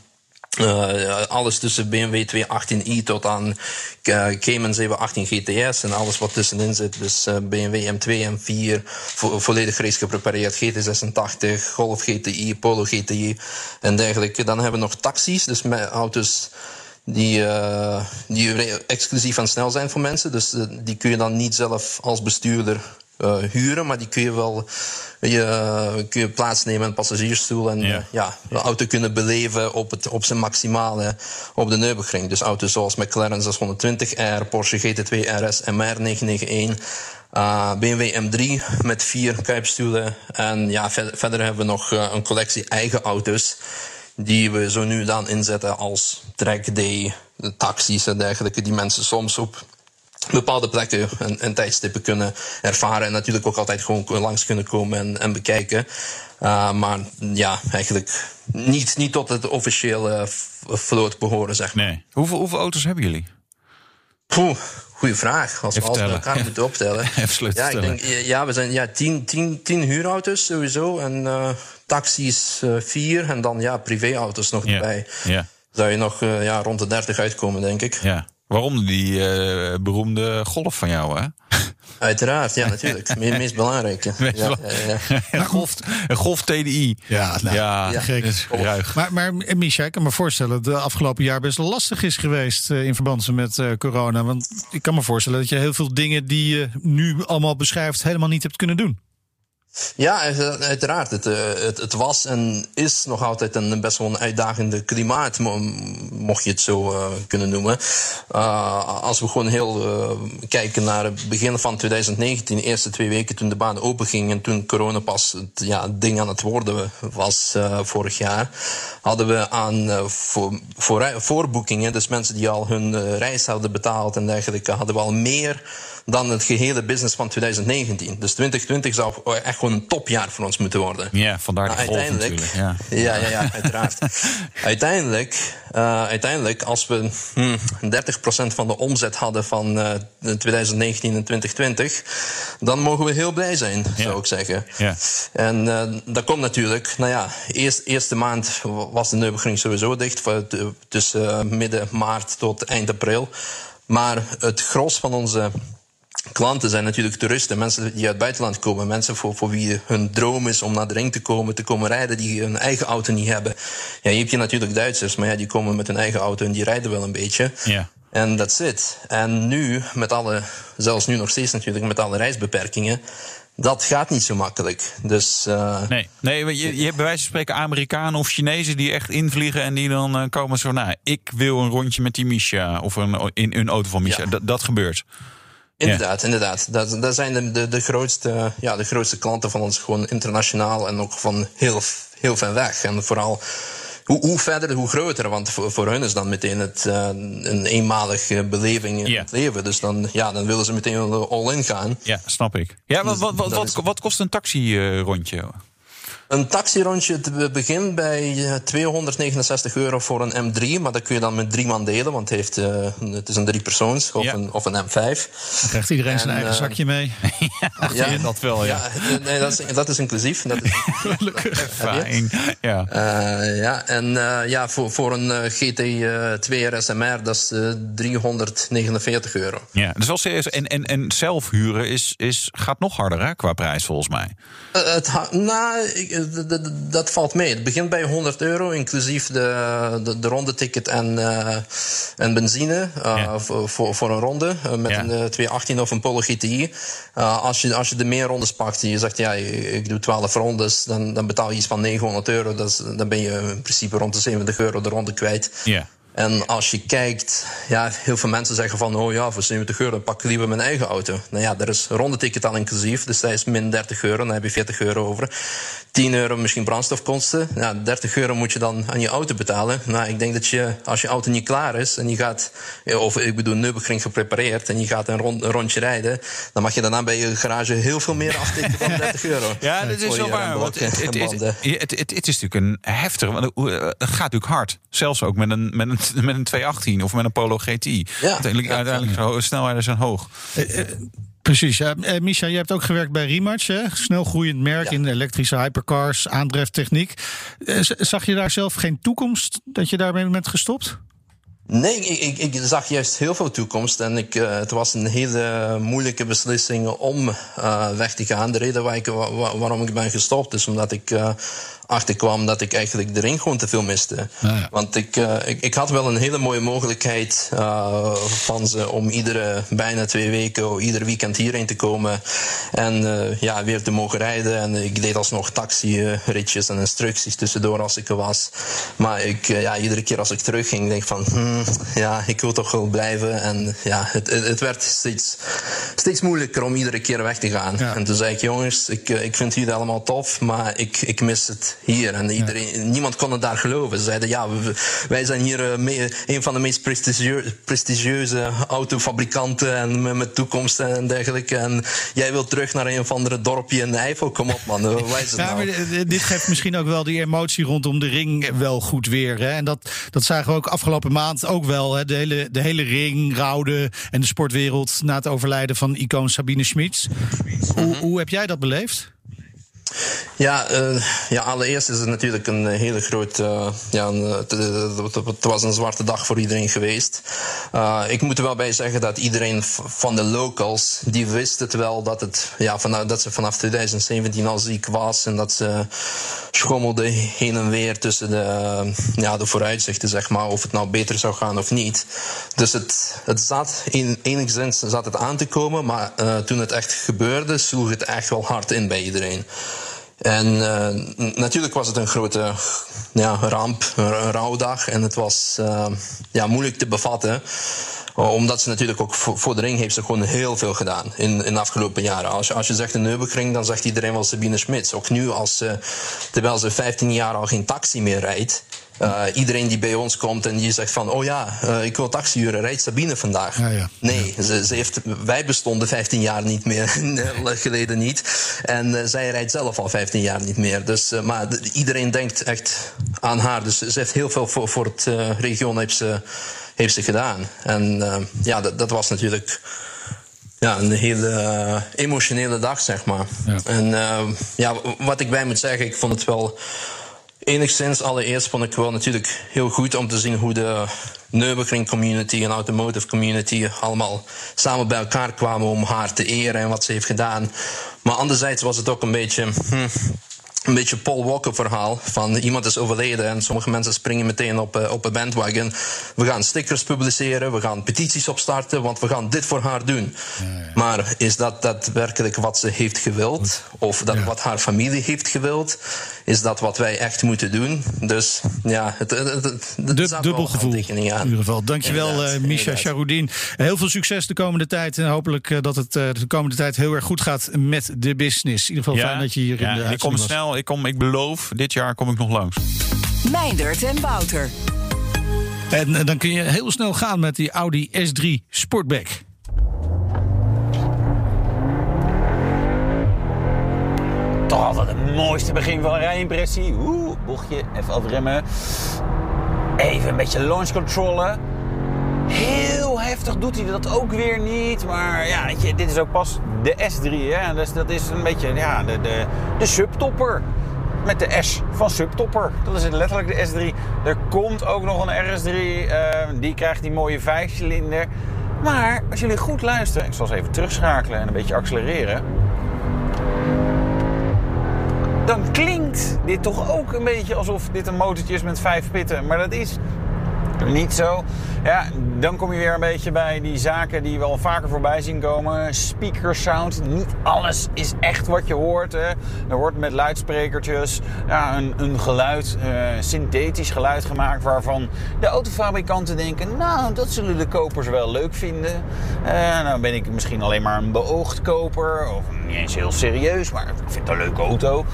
[SPEAKER 7] eh, alles tussen BMW 218i tot aan eh, Cayman 718 GTS en alles wat tussenin zit. Dus BMW M2, M4, vo- volledig race geprepareerd, GT86, Golf GTI, Polo GTI en dergelijke. Dan hebben we nog taxis, dus met auto's die, eh, die exclusief en snel zijn voor mensen. Dus die kun je dan niet zelf als bestuurder eh, huren, maar die kun je wel je, kun je plaatsnemen in een passagiersstoel en
[SPEAKER 3] Ja.
[SPEAKER 7] de auto kunnen beleven op, het, op zijn maximale op de Nürburgring. Dus auto's zoals McLaren 620R, Porsche GT2 RS, MR 991. eh, BMW M3 met vier kuipstoelen. En ja, ver- verder hebben we nog eh, een collectie eigen auto's die we zo nu dan inzetten als trackday, taxis en dergelijke, die mensen soms op bepaalde plekken en, en tijdstippen kunnen ervaren. En natuurlijk ook altijd gewoon langs kunnen komen en, en bekijken. Uh, maar ja, eigenlijk niet, niet tot het officiële vloot behoren, zeg maar.
[SPEAKER 3] Nee. Hoeveel, hoeveel auto's hebben jullie?
[SPEAKER 7] Goeie vraag. Als we alles bij
[SPEAKER 3] tellen.
[SPEAKER 7] elkaar moeten optellen. Ja, ik denk, ja, we zijn ja, tien, tien, tien huurauto's sowieso. En uh, taxis uh, vier. En dan ja, privéauto's nog
[SPEAKER 3] Ja.
[SPEAKER 7] erbij.
[SPEAKER 3] Ja.
[SPEAKER 7] Zou je nog ja, rond de 30 uitkomen, denk ik.
[SPEAKER 3] ja. Waarom die eh, beroemde golf van jou, hè?
[SPEAKER 7] Uiteraard, ja, natuurlijk. Me meest belangrijke.
[SPEAKER 3] Meest
[SPEAKER 7] ja, ja, ja.
[SPEAKER 3] Een golf, een golf TDI.
[SPEAKER 2] Ja, nou,
[SPEAKER 3] ja,
[SPEAKER 7] ja.
[SPEAKER 2] gek.
[SPEAKER 3] dat is ruig.
[SPEAKER 2] Maar, maar eh, Misha, ik kan me voorstellen dat het afgelopen jaar best lastig is geweest eh, in verband met eh, corona. Want ik kan me voorstellen dat je heel veel dingen die je nu allemaal beschrijft helemaal niet hebt kunnen doen.
[SPEAKER 7] Ja, uiteraard. Het, uh, het, het, was en is nog altijd een best wel een uitdagende klimaat, mocht je het zo uh, kunnen noemen. Uh, als we gewoon heel kijken naar het begin van 2019, de eerste twee weken toen de baan openging en toen corona pas het ja, ding aan het worden was vorig jaar, hadden we aan voor, voor, voorboekingen, dus mensen die al hun reis hadden betaald en dergelijke, hadden we al meer dan het gehele business van 2019. Dus 2020 zou echt gewoon een topjaar voor ons moeten worden.
[SPEAKER 3] Ja, vandaar de
[SPEAKER 7] Nou,
[SPEAKER 3] golf natuurlijk. Ja.
[SPEAKER 7] Ja, ja, ja, uiteraard. uiteindelijk, uh, uiteindelijk, als we hmm, 30% van de omzet hadden van uh, 2019 en 2020, dan mogen we heel blij zijn,
[SPEAKER 3] Ja.
[SPEAKER 7] zou ik zeggen.
[SPEAKER 3] Ja.
[SPEAKER 7] En uh, dat komt natuurlijk, nou ja, eerst, eerste maand was de Nürburgring sowieso dicht, tussen midden maart tot eind april. Maar het gros van onze klanten zijn natuurlijk toeristen, mensen die uit het buitenland komen, mensen voor, voor wie hun droom is om naar de ring te komen, te komen rijden, die een eigen auto niet hebben. Ja, je hebt je natuurlijk Duitsers, maar ja, die komen met hun eigen auto en die rijden wel een beetje.
[SPEAKER 3] Ja.
[SPEAKER 7] En that's it. En nu, met alle, zelfs nu nog steeds natuurlijk, met alle reisbeperkingen, dat gaat niet zo makkelijk. Dus, uh,
[SPEAKER 3] nee, nee je, je hebt bij wijze van spreken Amerikanen of Chinezen die echt invliegen en die dan uh, komen zo, nou, ik wil een rondje met die Misha of een, in een auto van Misha. Ja. Dat, dat gebeurt.
[SPEAKER 7] Inderdaad, ja. inderdaad. Dat, dat zijn de, de, de, grootste, ja, de grootste klanten van ons, gewoon internationaal en ook van heel, heel ver weg. En vooral hoe, hoe verder, hoe groter. Want voor, voor hun is dan meteen het, uh, een eenmalige beleving in yeah. het leven. Dus dan, ja, dan willen ze meteen all-in gaan.
[SPEAKER 3] Ja, snap ik. Ja, wat, wat, wat, wat, wat kost een taxi-rondje?
[SPEAKER 7] Een taxirondje begint bij 269 euro voor een M3, maar dat kun je dan met drie man delen, want het, heeft, uh, het is een driepersoons of, ja. een, of een M5.
[SPEAKER 2] Dan krijgt iedereen en, zijn eigen uh, zakje mee.
[SPEAKER 3] ja, ja, dat wel, ja.
[SPEAKER 7] ja nee, dat, is, dat is inclusief. Dat is,
[SPEAKER 3] Fijn. Ja.
[SPEAKER 7] Uh, ja, en ja, voor, voor een GT2 RSMR, dat is 349 euro.
[SPEAKER 3] Ja, dus serieus. En, en, en zelf huren is, is, gaat nog harder hè, qua prijs, volgens mij.
[SPEAKER 7] het, nou, dat valt mee. Het begint bij 100 euro, inclusief de, de, de rondeticket en, uh, en benzine ja. voor, voor een ronde. Uh, met ja. een 218 of een Polo GTI. als, je, als je de meer rondes pakt en je zegt, ja, ik doe 12 rondes, dan, dan betaal je iets van 900 euro. Dat is, dan ben je in principe rond de 70 euro de ronde kwijt.
[SPEAKER 3] Ja.
[SPEAKER 7] En als je kijkt, ja, heel veel mensen zeggen van, oh ja, voor 70 euro pak ik liever mijn eigen auto. Nou ja, er is rondeticket al inclusief, dus dat is min 30 euro, dan heb je 40 euro over. 10 euro misschien brandstofkosten. Ja, 30 euro moet je dan aan je auto betalen. Nou, ik denk dat je, als je auto niet klaar is en je gaat, of ik bedoel, Nürburgring geprepareerd en je gaat een, rond, een, rondje rijden, dan mag je daarna bij je garage heel veel meer aftikken dan 30 euro.
[SPEAKER 3] Ja, dat is zo waar. Want het, het, het, is natuurlijk een heftig, want het gaat natuurlijk hard. Zelfs ook met een, met een, met een 218 of met een Polo GTI.
[SPEAKER 7] Ja,
[SPEAKER 3] uiteindelijk,
[SPEAKER 7] ja,
[SPEAKER 3] uiteindelijk
[SPEAKER 7] ja.
[SPEAKER 3] snelheden zijn hoog.
[SPEAKER 2] Uh, uh, Precies. Ja. Uh, Misha, je hebt ook gewerkt bij Rematch, hè? snel groeiend merk ja. in elektrische hypercars, aandrijftechniek. Uh, zag je daar zelf geen toekomst dat je daarmee bent gestopt?
[SPEAKER 7] Nee, ik, ik, ik, zag juist heel veel toekomst. En ik, uh, het was een hele moeilijke beslissing om uh, weg te gaan. De reden waar ik, waar, waarom ik ben gestopt is omdat ik uh, achterkwam dat ik eigenlijk de ring gewoon te veel miste.
[SPEAKER 2] Ja.
[SPEAKER 7] Want ik, ik, ik, had wel een hele mooie mogelijkheid van ze om iedere bijna twee weken, ieder weekend hierheen te komen. En ja, weer te mogen rijden. En ik deed alsnog taxiritjes en instructies tussendoor als ik er was. Maar ik, ja, iedere keer als ik terugging, denk ik van. Hmm, ja, ik wil toch wel blijven. En ja, het, het werd steeds, steeds moeilijker om iedere keer weg te gaan.
[SPEAKER 2] Ja.
[SPEAKER 7] En toen zei ik, jongens, ik, ik vind jullie allemaal tof, maar ik, ik mis het hier. En iedereen, ja. niemand kon het daar geloven. Ze zeiden, ja, wij zijn hier mee, een van de meest prestigieuze, prestigieuze autofabrikanten en met, met toekomst en dergelijke. En jij wilt terug naar een of andere dorpje in de Eifel. Kom op, man. Waar is het
[SPEAKER 2] ja,
[SPEAKER 7] nou?
[SPEAKER 2] maar dit geeft misschien ook wel die emotie rondom de ring wel goed weer. Hè? En dat, dat zagen we ook afgelopen maand ook wel. Hè? De, hele, de hele ring, Raude en de sportwereld na het overlijden van icoon Sabine Schmitz. Hoe, hoe heb jij dat beleefd?
[SPEAKER 7] Ja, uh, ja, allereerst is het natuurlijk een hele grote. Uh, ja, het, was een zwarte dag voor iedereen geweest. Ik moet er wel bij zeggen dat iedereen van de locals. die wist het wel dat, het, ja, van, dat ze vanaf 2017 al ziek was. en dat ze schommelde heen en weer tussen de, ja, de vooruitzichten, zeg maar. of het nou beter zou gaan of niet. Dus het, het zat in enigszins zat het aan te komen. maar toen het echt gebeurde, sloeg het echt wel hard in bij iedereen. En uh, natuurlijk was het een grote ja, ramp, een rouwdag. En het was uh, ja, moeilijk te bevatten. Omdat ze natuurlijk ook voor de ring heeft ze gewoon heel veel gedaan in, in de afgelopen jaren. Als je, als je zegt een Nürburgring, dan zegt iedereen wel Sabine Schmitz. Ook nu, als terwijl ze 15 jaar al geen taxi meer rijdt. Uh, iedereen die bij ons komt en die zegt van... oh ja, uh, ik wil taxi huren, rijdt Sabine vandaag?
[SPEAKER 2] Ja, ja.
[SPEAKER 7] Nee, ze, ze, heeft, wij bestonden 15 jaar niet meer, geleden niet. En uh, zij rijdt zelf al 15 jaar niet meer. Dus, maar de, iedereen denkt echt aan haar. Dus ze heeft heel veel voor, voor het region heeft ze, heeft ze gedaan. En ja, dat, dat was natuurlijk ja, een hele emotionele dag, zeg maar.
[SPEAKER 2] Ja.
[SPEAKER 7] En ja, wat ik bij moet zeggen, ik vond het wel Enigszins, allereerst vond ik wel natuurlijk heel goed om te zien hoe de Nürburgring community en automotive community allemaal samen bij elkaar kwamen om haar te eren en wat ze heeft gedaan. Maar anderzijds was het ook een beetje. Hm, een beetje Paul Walker verhaal. Van iemand is overleden en sommige mensen springen meteen op, uh, op een bandwagon. We gaan stickers publiceren, we gaan petities opstarten, want we gaan dit voor haar doen. Ja, ja. Maar is dat daadwerkelijk wat ze heeft gewild? Of dat ja. wat haar familie heeft gewild? Is dat wat wij echt moeten doen? Dus ja, het, het, het, het
[SPEAKER 2] Dub, dubbel gevoel. In ieder geval. Dankjewel, uh, Misha Charoudin. Heel veel succes de komende tijd. En hopelijk uh, dat het uh, de komende tijd heel erg goed gaat met de business. In ieder geval fijn dat je hier in de
[SPEAKER 9] Ik kom snel ik, kom, ik beloof, dit jaar kom ik nog langs.
[SPEAKER 5] Meindert en Wouter.
[SPEAKER 2] En dan kun je heel snel gaan met die Audi S3 Sportback.
[SPEAKER 3] Toch altijd het mooiste begin van een rijimpressie. Oeh, bochtje, even afremmen. Even een beetje launch controllen. Heel heftig doet hij dat ook weer niet. Maar ja, je, dit is ook pas de S3. Hè? Dus dat is een beetje ja, de, de, de subtopper. Met de S van subtopper. Dat is letterlijk de S3. Er komt ook nog een RS3. Uh, die krijgt die mooie 5-cilinder. Maar als jullie goed luisteren. Ik zal eens even terugschakelen en een beetje accelereren. Dan klinkt dit toch ook een beetje alsof dit een motortje is met vijf pitten. Maar dat is niet zo. Ja, dan kom je weer een beetje bij die zaken die we al vaker voorbij zien komen. Speaker sound. Niet alles is echt wat je hoort. Hè. Er wordt met luidsprekertjes ja, een, een geluid, uh, synthetisch geluid gemaakt waarvan de autofabrikanten denken, nou, dat zullen de kopers wel leuk vinden. Uh, nou ben ik misschien alleen maar een beoogd koper, of niet eens heel serieus, maar ik vind het een leuke auto.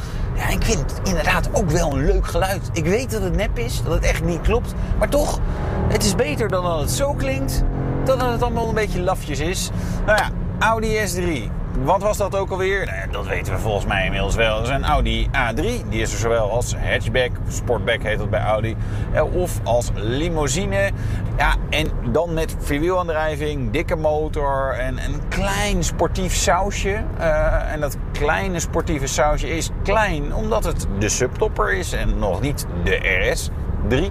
[SPEAKER 3] Ja, ik vind het inderdaad ook wel een leuk geluid. Ik weet dat het nep is, dat het echt niet klopt. Maar toch, het is beter dan dat het zo klinkt, dan dat het allemaal een beetje lafjes is. Nou ja, Audi S3. Wat was dat ook alweer? Nou, dat weten we volgens mij inmiddels wel. Dat is een Audi A3. Die is er zowel als hatchback, sportback heet dat bij Audi, of als limousine. Ja, en dan met vierwielaandrijving, dikke motor en een klein sportief sausje. Uh, en dat kleine sportieve sausje is klein omdat het de subtopper is en nog niet de RS. 3.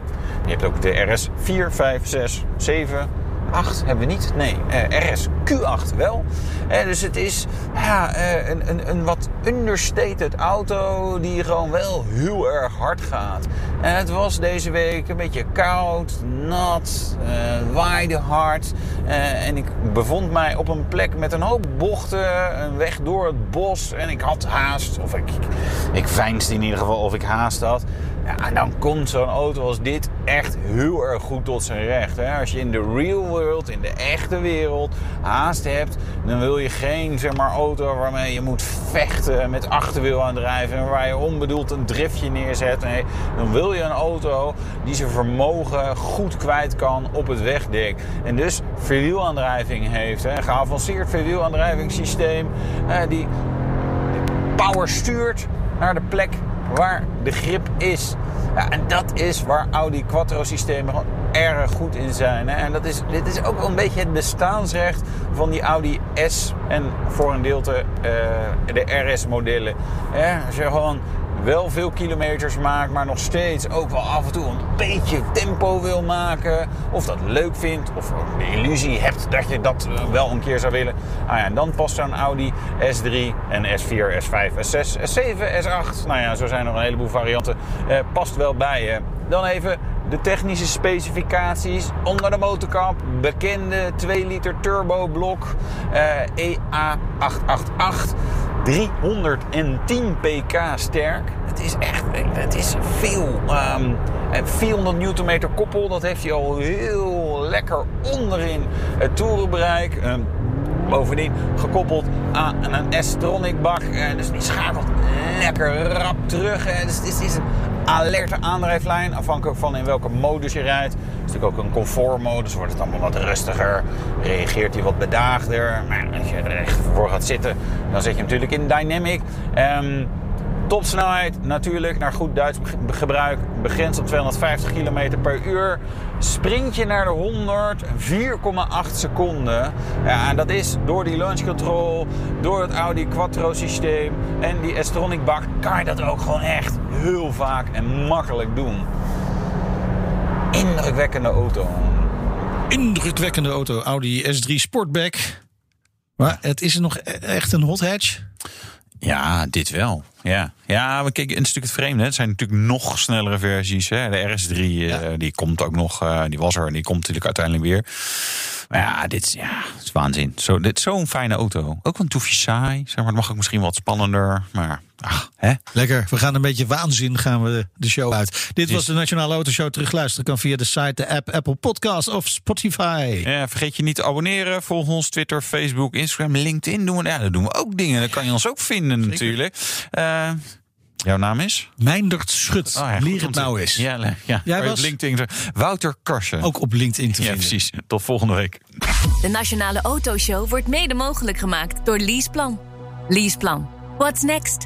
[SPEAKER 3] Je hebt ook de RS 4, 5, 6, 7, 8 hebben we niet. Nee, uh, RS Q8 wel. Uh, dus het is ja, uh, een, een, een wat understated auto die gewoon wel heel erg hard gaat. Het was deze week een beetje koud, nat, waaide hard. en ik bevond mij op een plek met een hoop bochten, een weg door het bos. En ik had haast, of ik, ik veinsde in ieder geval of ik haast had. En dan komt zo'n auto als dit echt heel erg goed tot zijn recht. Hè? Als je in de real world, in de echte wereld, haast hebt, dan wil je geen zeg maar, auto waarmee je moet vechten met achterwielaandrijving en waar je onbedoeld een driftje neerzet. Nee, dan wil je een auto die zijn vermogen goed kwijt kan op het wegdek. En dus verwielaandrijving heeft. Hè? Een geavanceerd verwielaandrijvingssysteem uh, die power stuurt naar de plek waar de grip is. Ja, en dat is waar Audi Quattro systemen gewoon erg goed in zijn. Hè? En dat is, dit is ook wel een beetje het bestaansrecht van die Audi S en voor een deel de, uh, de RS modellen. Als je gewoon wel veel kilometers maakt, maar nog steeds ook wel af en toe een beetje tempo wil maken. Of dat leuk vindt, of de illusie hebt dat je dat eh, wel een keer zou willen. Ah ja, en dan past zo'n Audi S3 en S4, S5, S6, S7, S8. Nou ja, zo zijn er een heleboel varianten. Eh, past wel bij je. Dan even de technische specificaties onder de motorkap. Bekende 2 liter turbo blok uh, EA888. 310 pk sterk. Het is echt het is veel. Um, 400 newtonmeter koppel, dat heeft hij al heel lekker onderin het toerenbereik. Um, bovendien gekoppeld aan een S-Tronic bak. Uh, dus die schakelt lekker rap terug. Uh, dus het is, alerte aandrijflijn, afhankelijk van in welke modus je rijdt. Het is natuurlijk ook een comfortmodus, wordt het allemaal wat rustiger, reageert hij wat bedaagder. Maar als je er echt voor gaat zitten, dan zit je natuurlijk in dynamic. Um,
[SPEAKER 10] Topsnelheid natuurlijk, naar goed Duits gebruik, begrensd op 250 km per uur. Sprint je naar de 100, 4,8 seconden. Ja, en dat is door die launch control, door het Audi Quattro systeem en die S-Tronic bak, kan je dat ook gewoon echt heel vaak en makkelijk doen. Indrukwekkende auto.
[SPEAKER 2] Indrukwekkende auto, Audi S3 Sportback. Maar het is nog e- echt een hot hatch.
[SPEAKER 3] Ja, dit wel. Ja, ja maar kijk, het is natuurlijk het vreemde. hè. Het zijn natuurlijk nog snellere versies. Hè. De RS3, eh, die komt ook nog. eh, die was er en die komt natuurlijk uiteindelijk weer. Maar ja, dit is, ja, het is waanzin. Zo, dit is zo'n fijne auto. Ook een toefje saai. Zeg maar, het mag ook misschien wat spannender. Maar, ach, hè?
[SPEAKER 2] Lekker, we gaan een beetje waanzin gaan we de show uit. Dit was de Nationale Autoshow. Terugluisteren kan via de site, de app, Apple Podcast of Spotify.
[SPEAKER 3] Ja, vergeet je niet te abonneren. Volg ons Twitter, Facebook, Instagram, LinkedIn. Doen we, ja, dat doen we ook dingen. Dan kan je ons ook vinden natuurlijk. Eh, jouw naam is?
[SPEAKER 2] Meindert Schut,
[SPEAKER 3] Oh ja,
[SPEAKER 2] leer
[SPEAKER 3] goed
[SPEAKER 2] het nou eens.
[SPEAKER 3] Ja, ja.
[SPEAKER 2] Jij
[SPEAKER 3] Op
[SPEAKER 2] was-
[SPEAKER 3] LinkedIn. Wouter Karsen.
[SPEAKER 2] Ook op LinkedIn te
[SPEAKER 3] ja,
[SPEAKER 2] vinden.
[SPEAKER 3] precies. Tot volgende week.
[SPEAKER 1] De Nationale Autoshow wordt mede mogelijk gemaakt door Leaseplan. Leaseplan. What's next?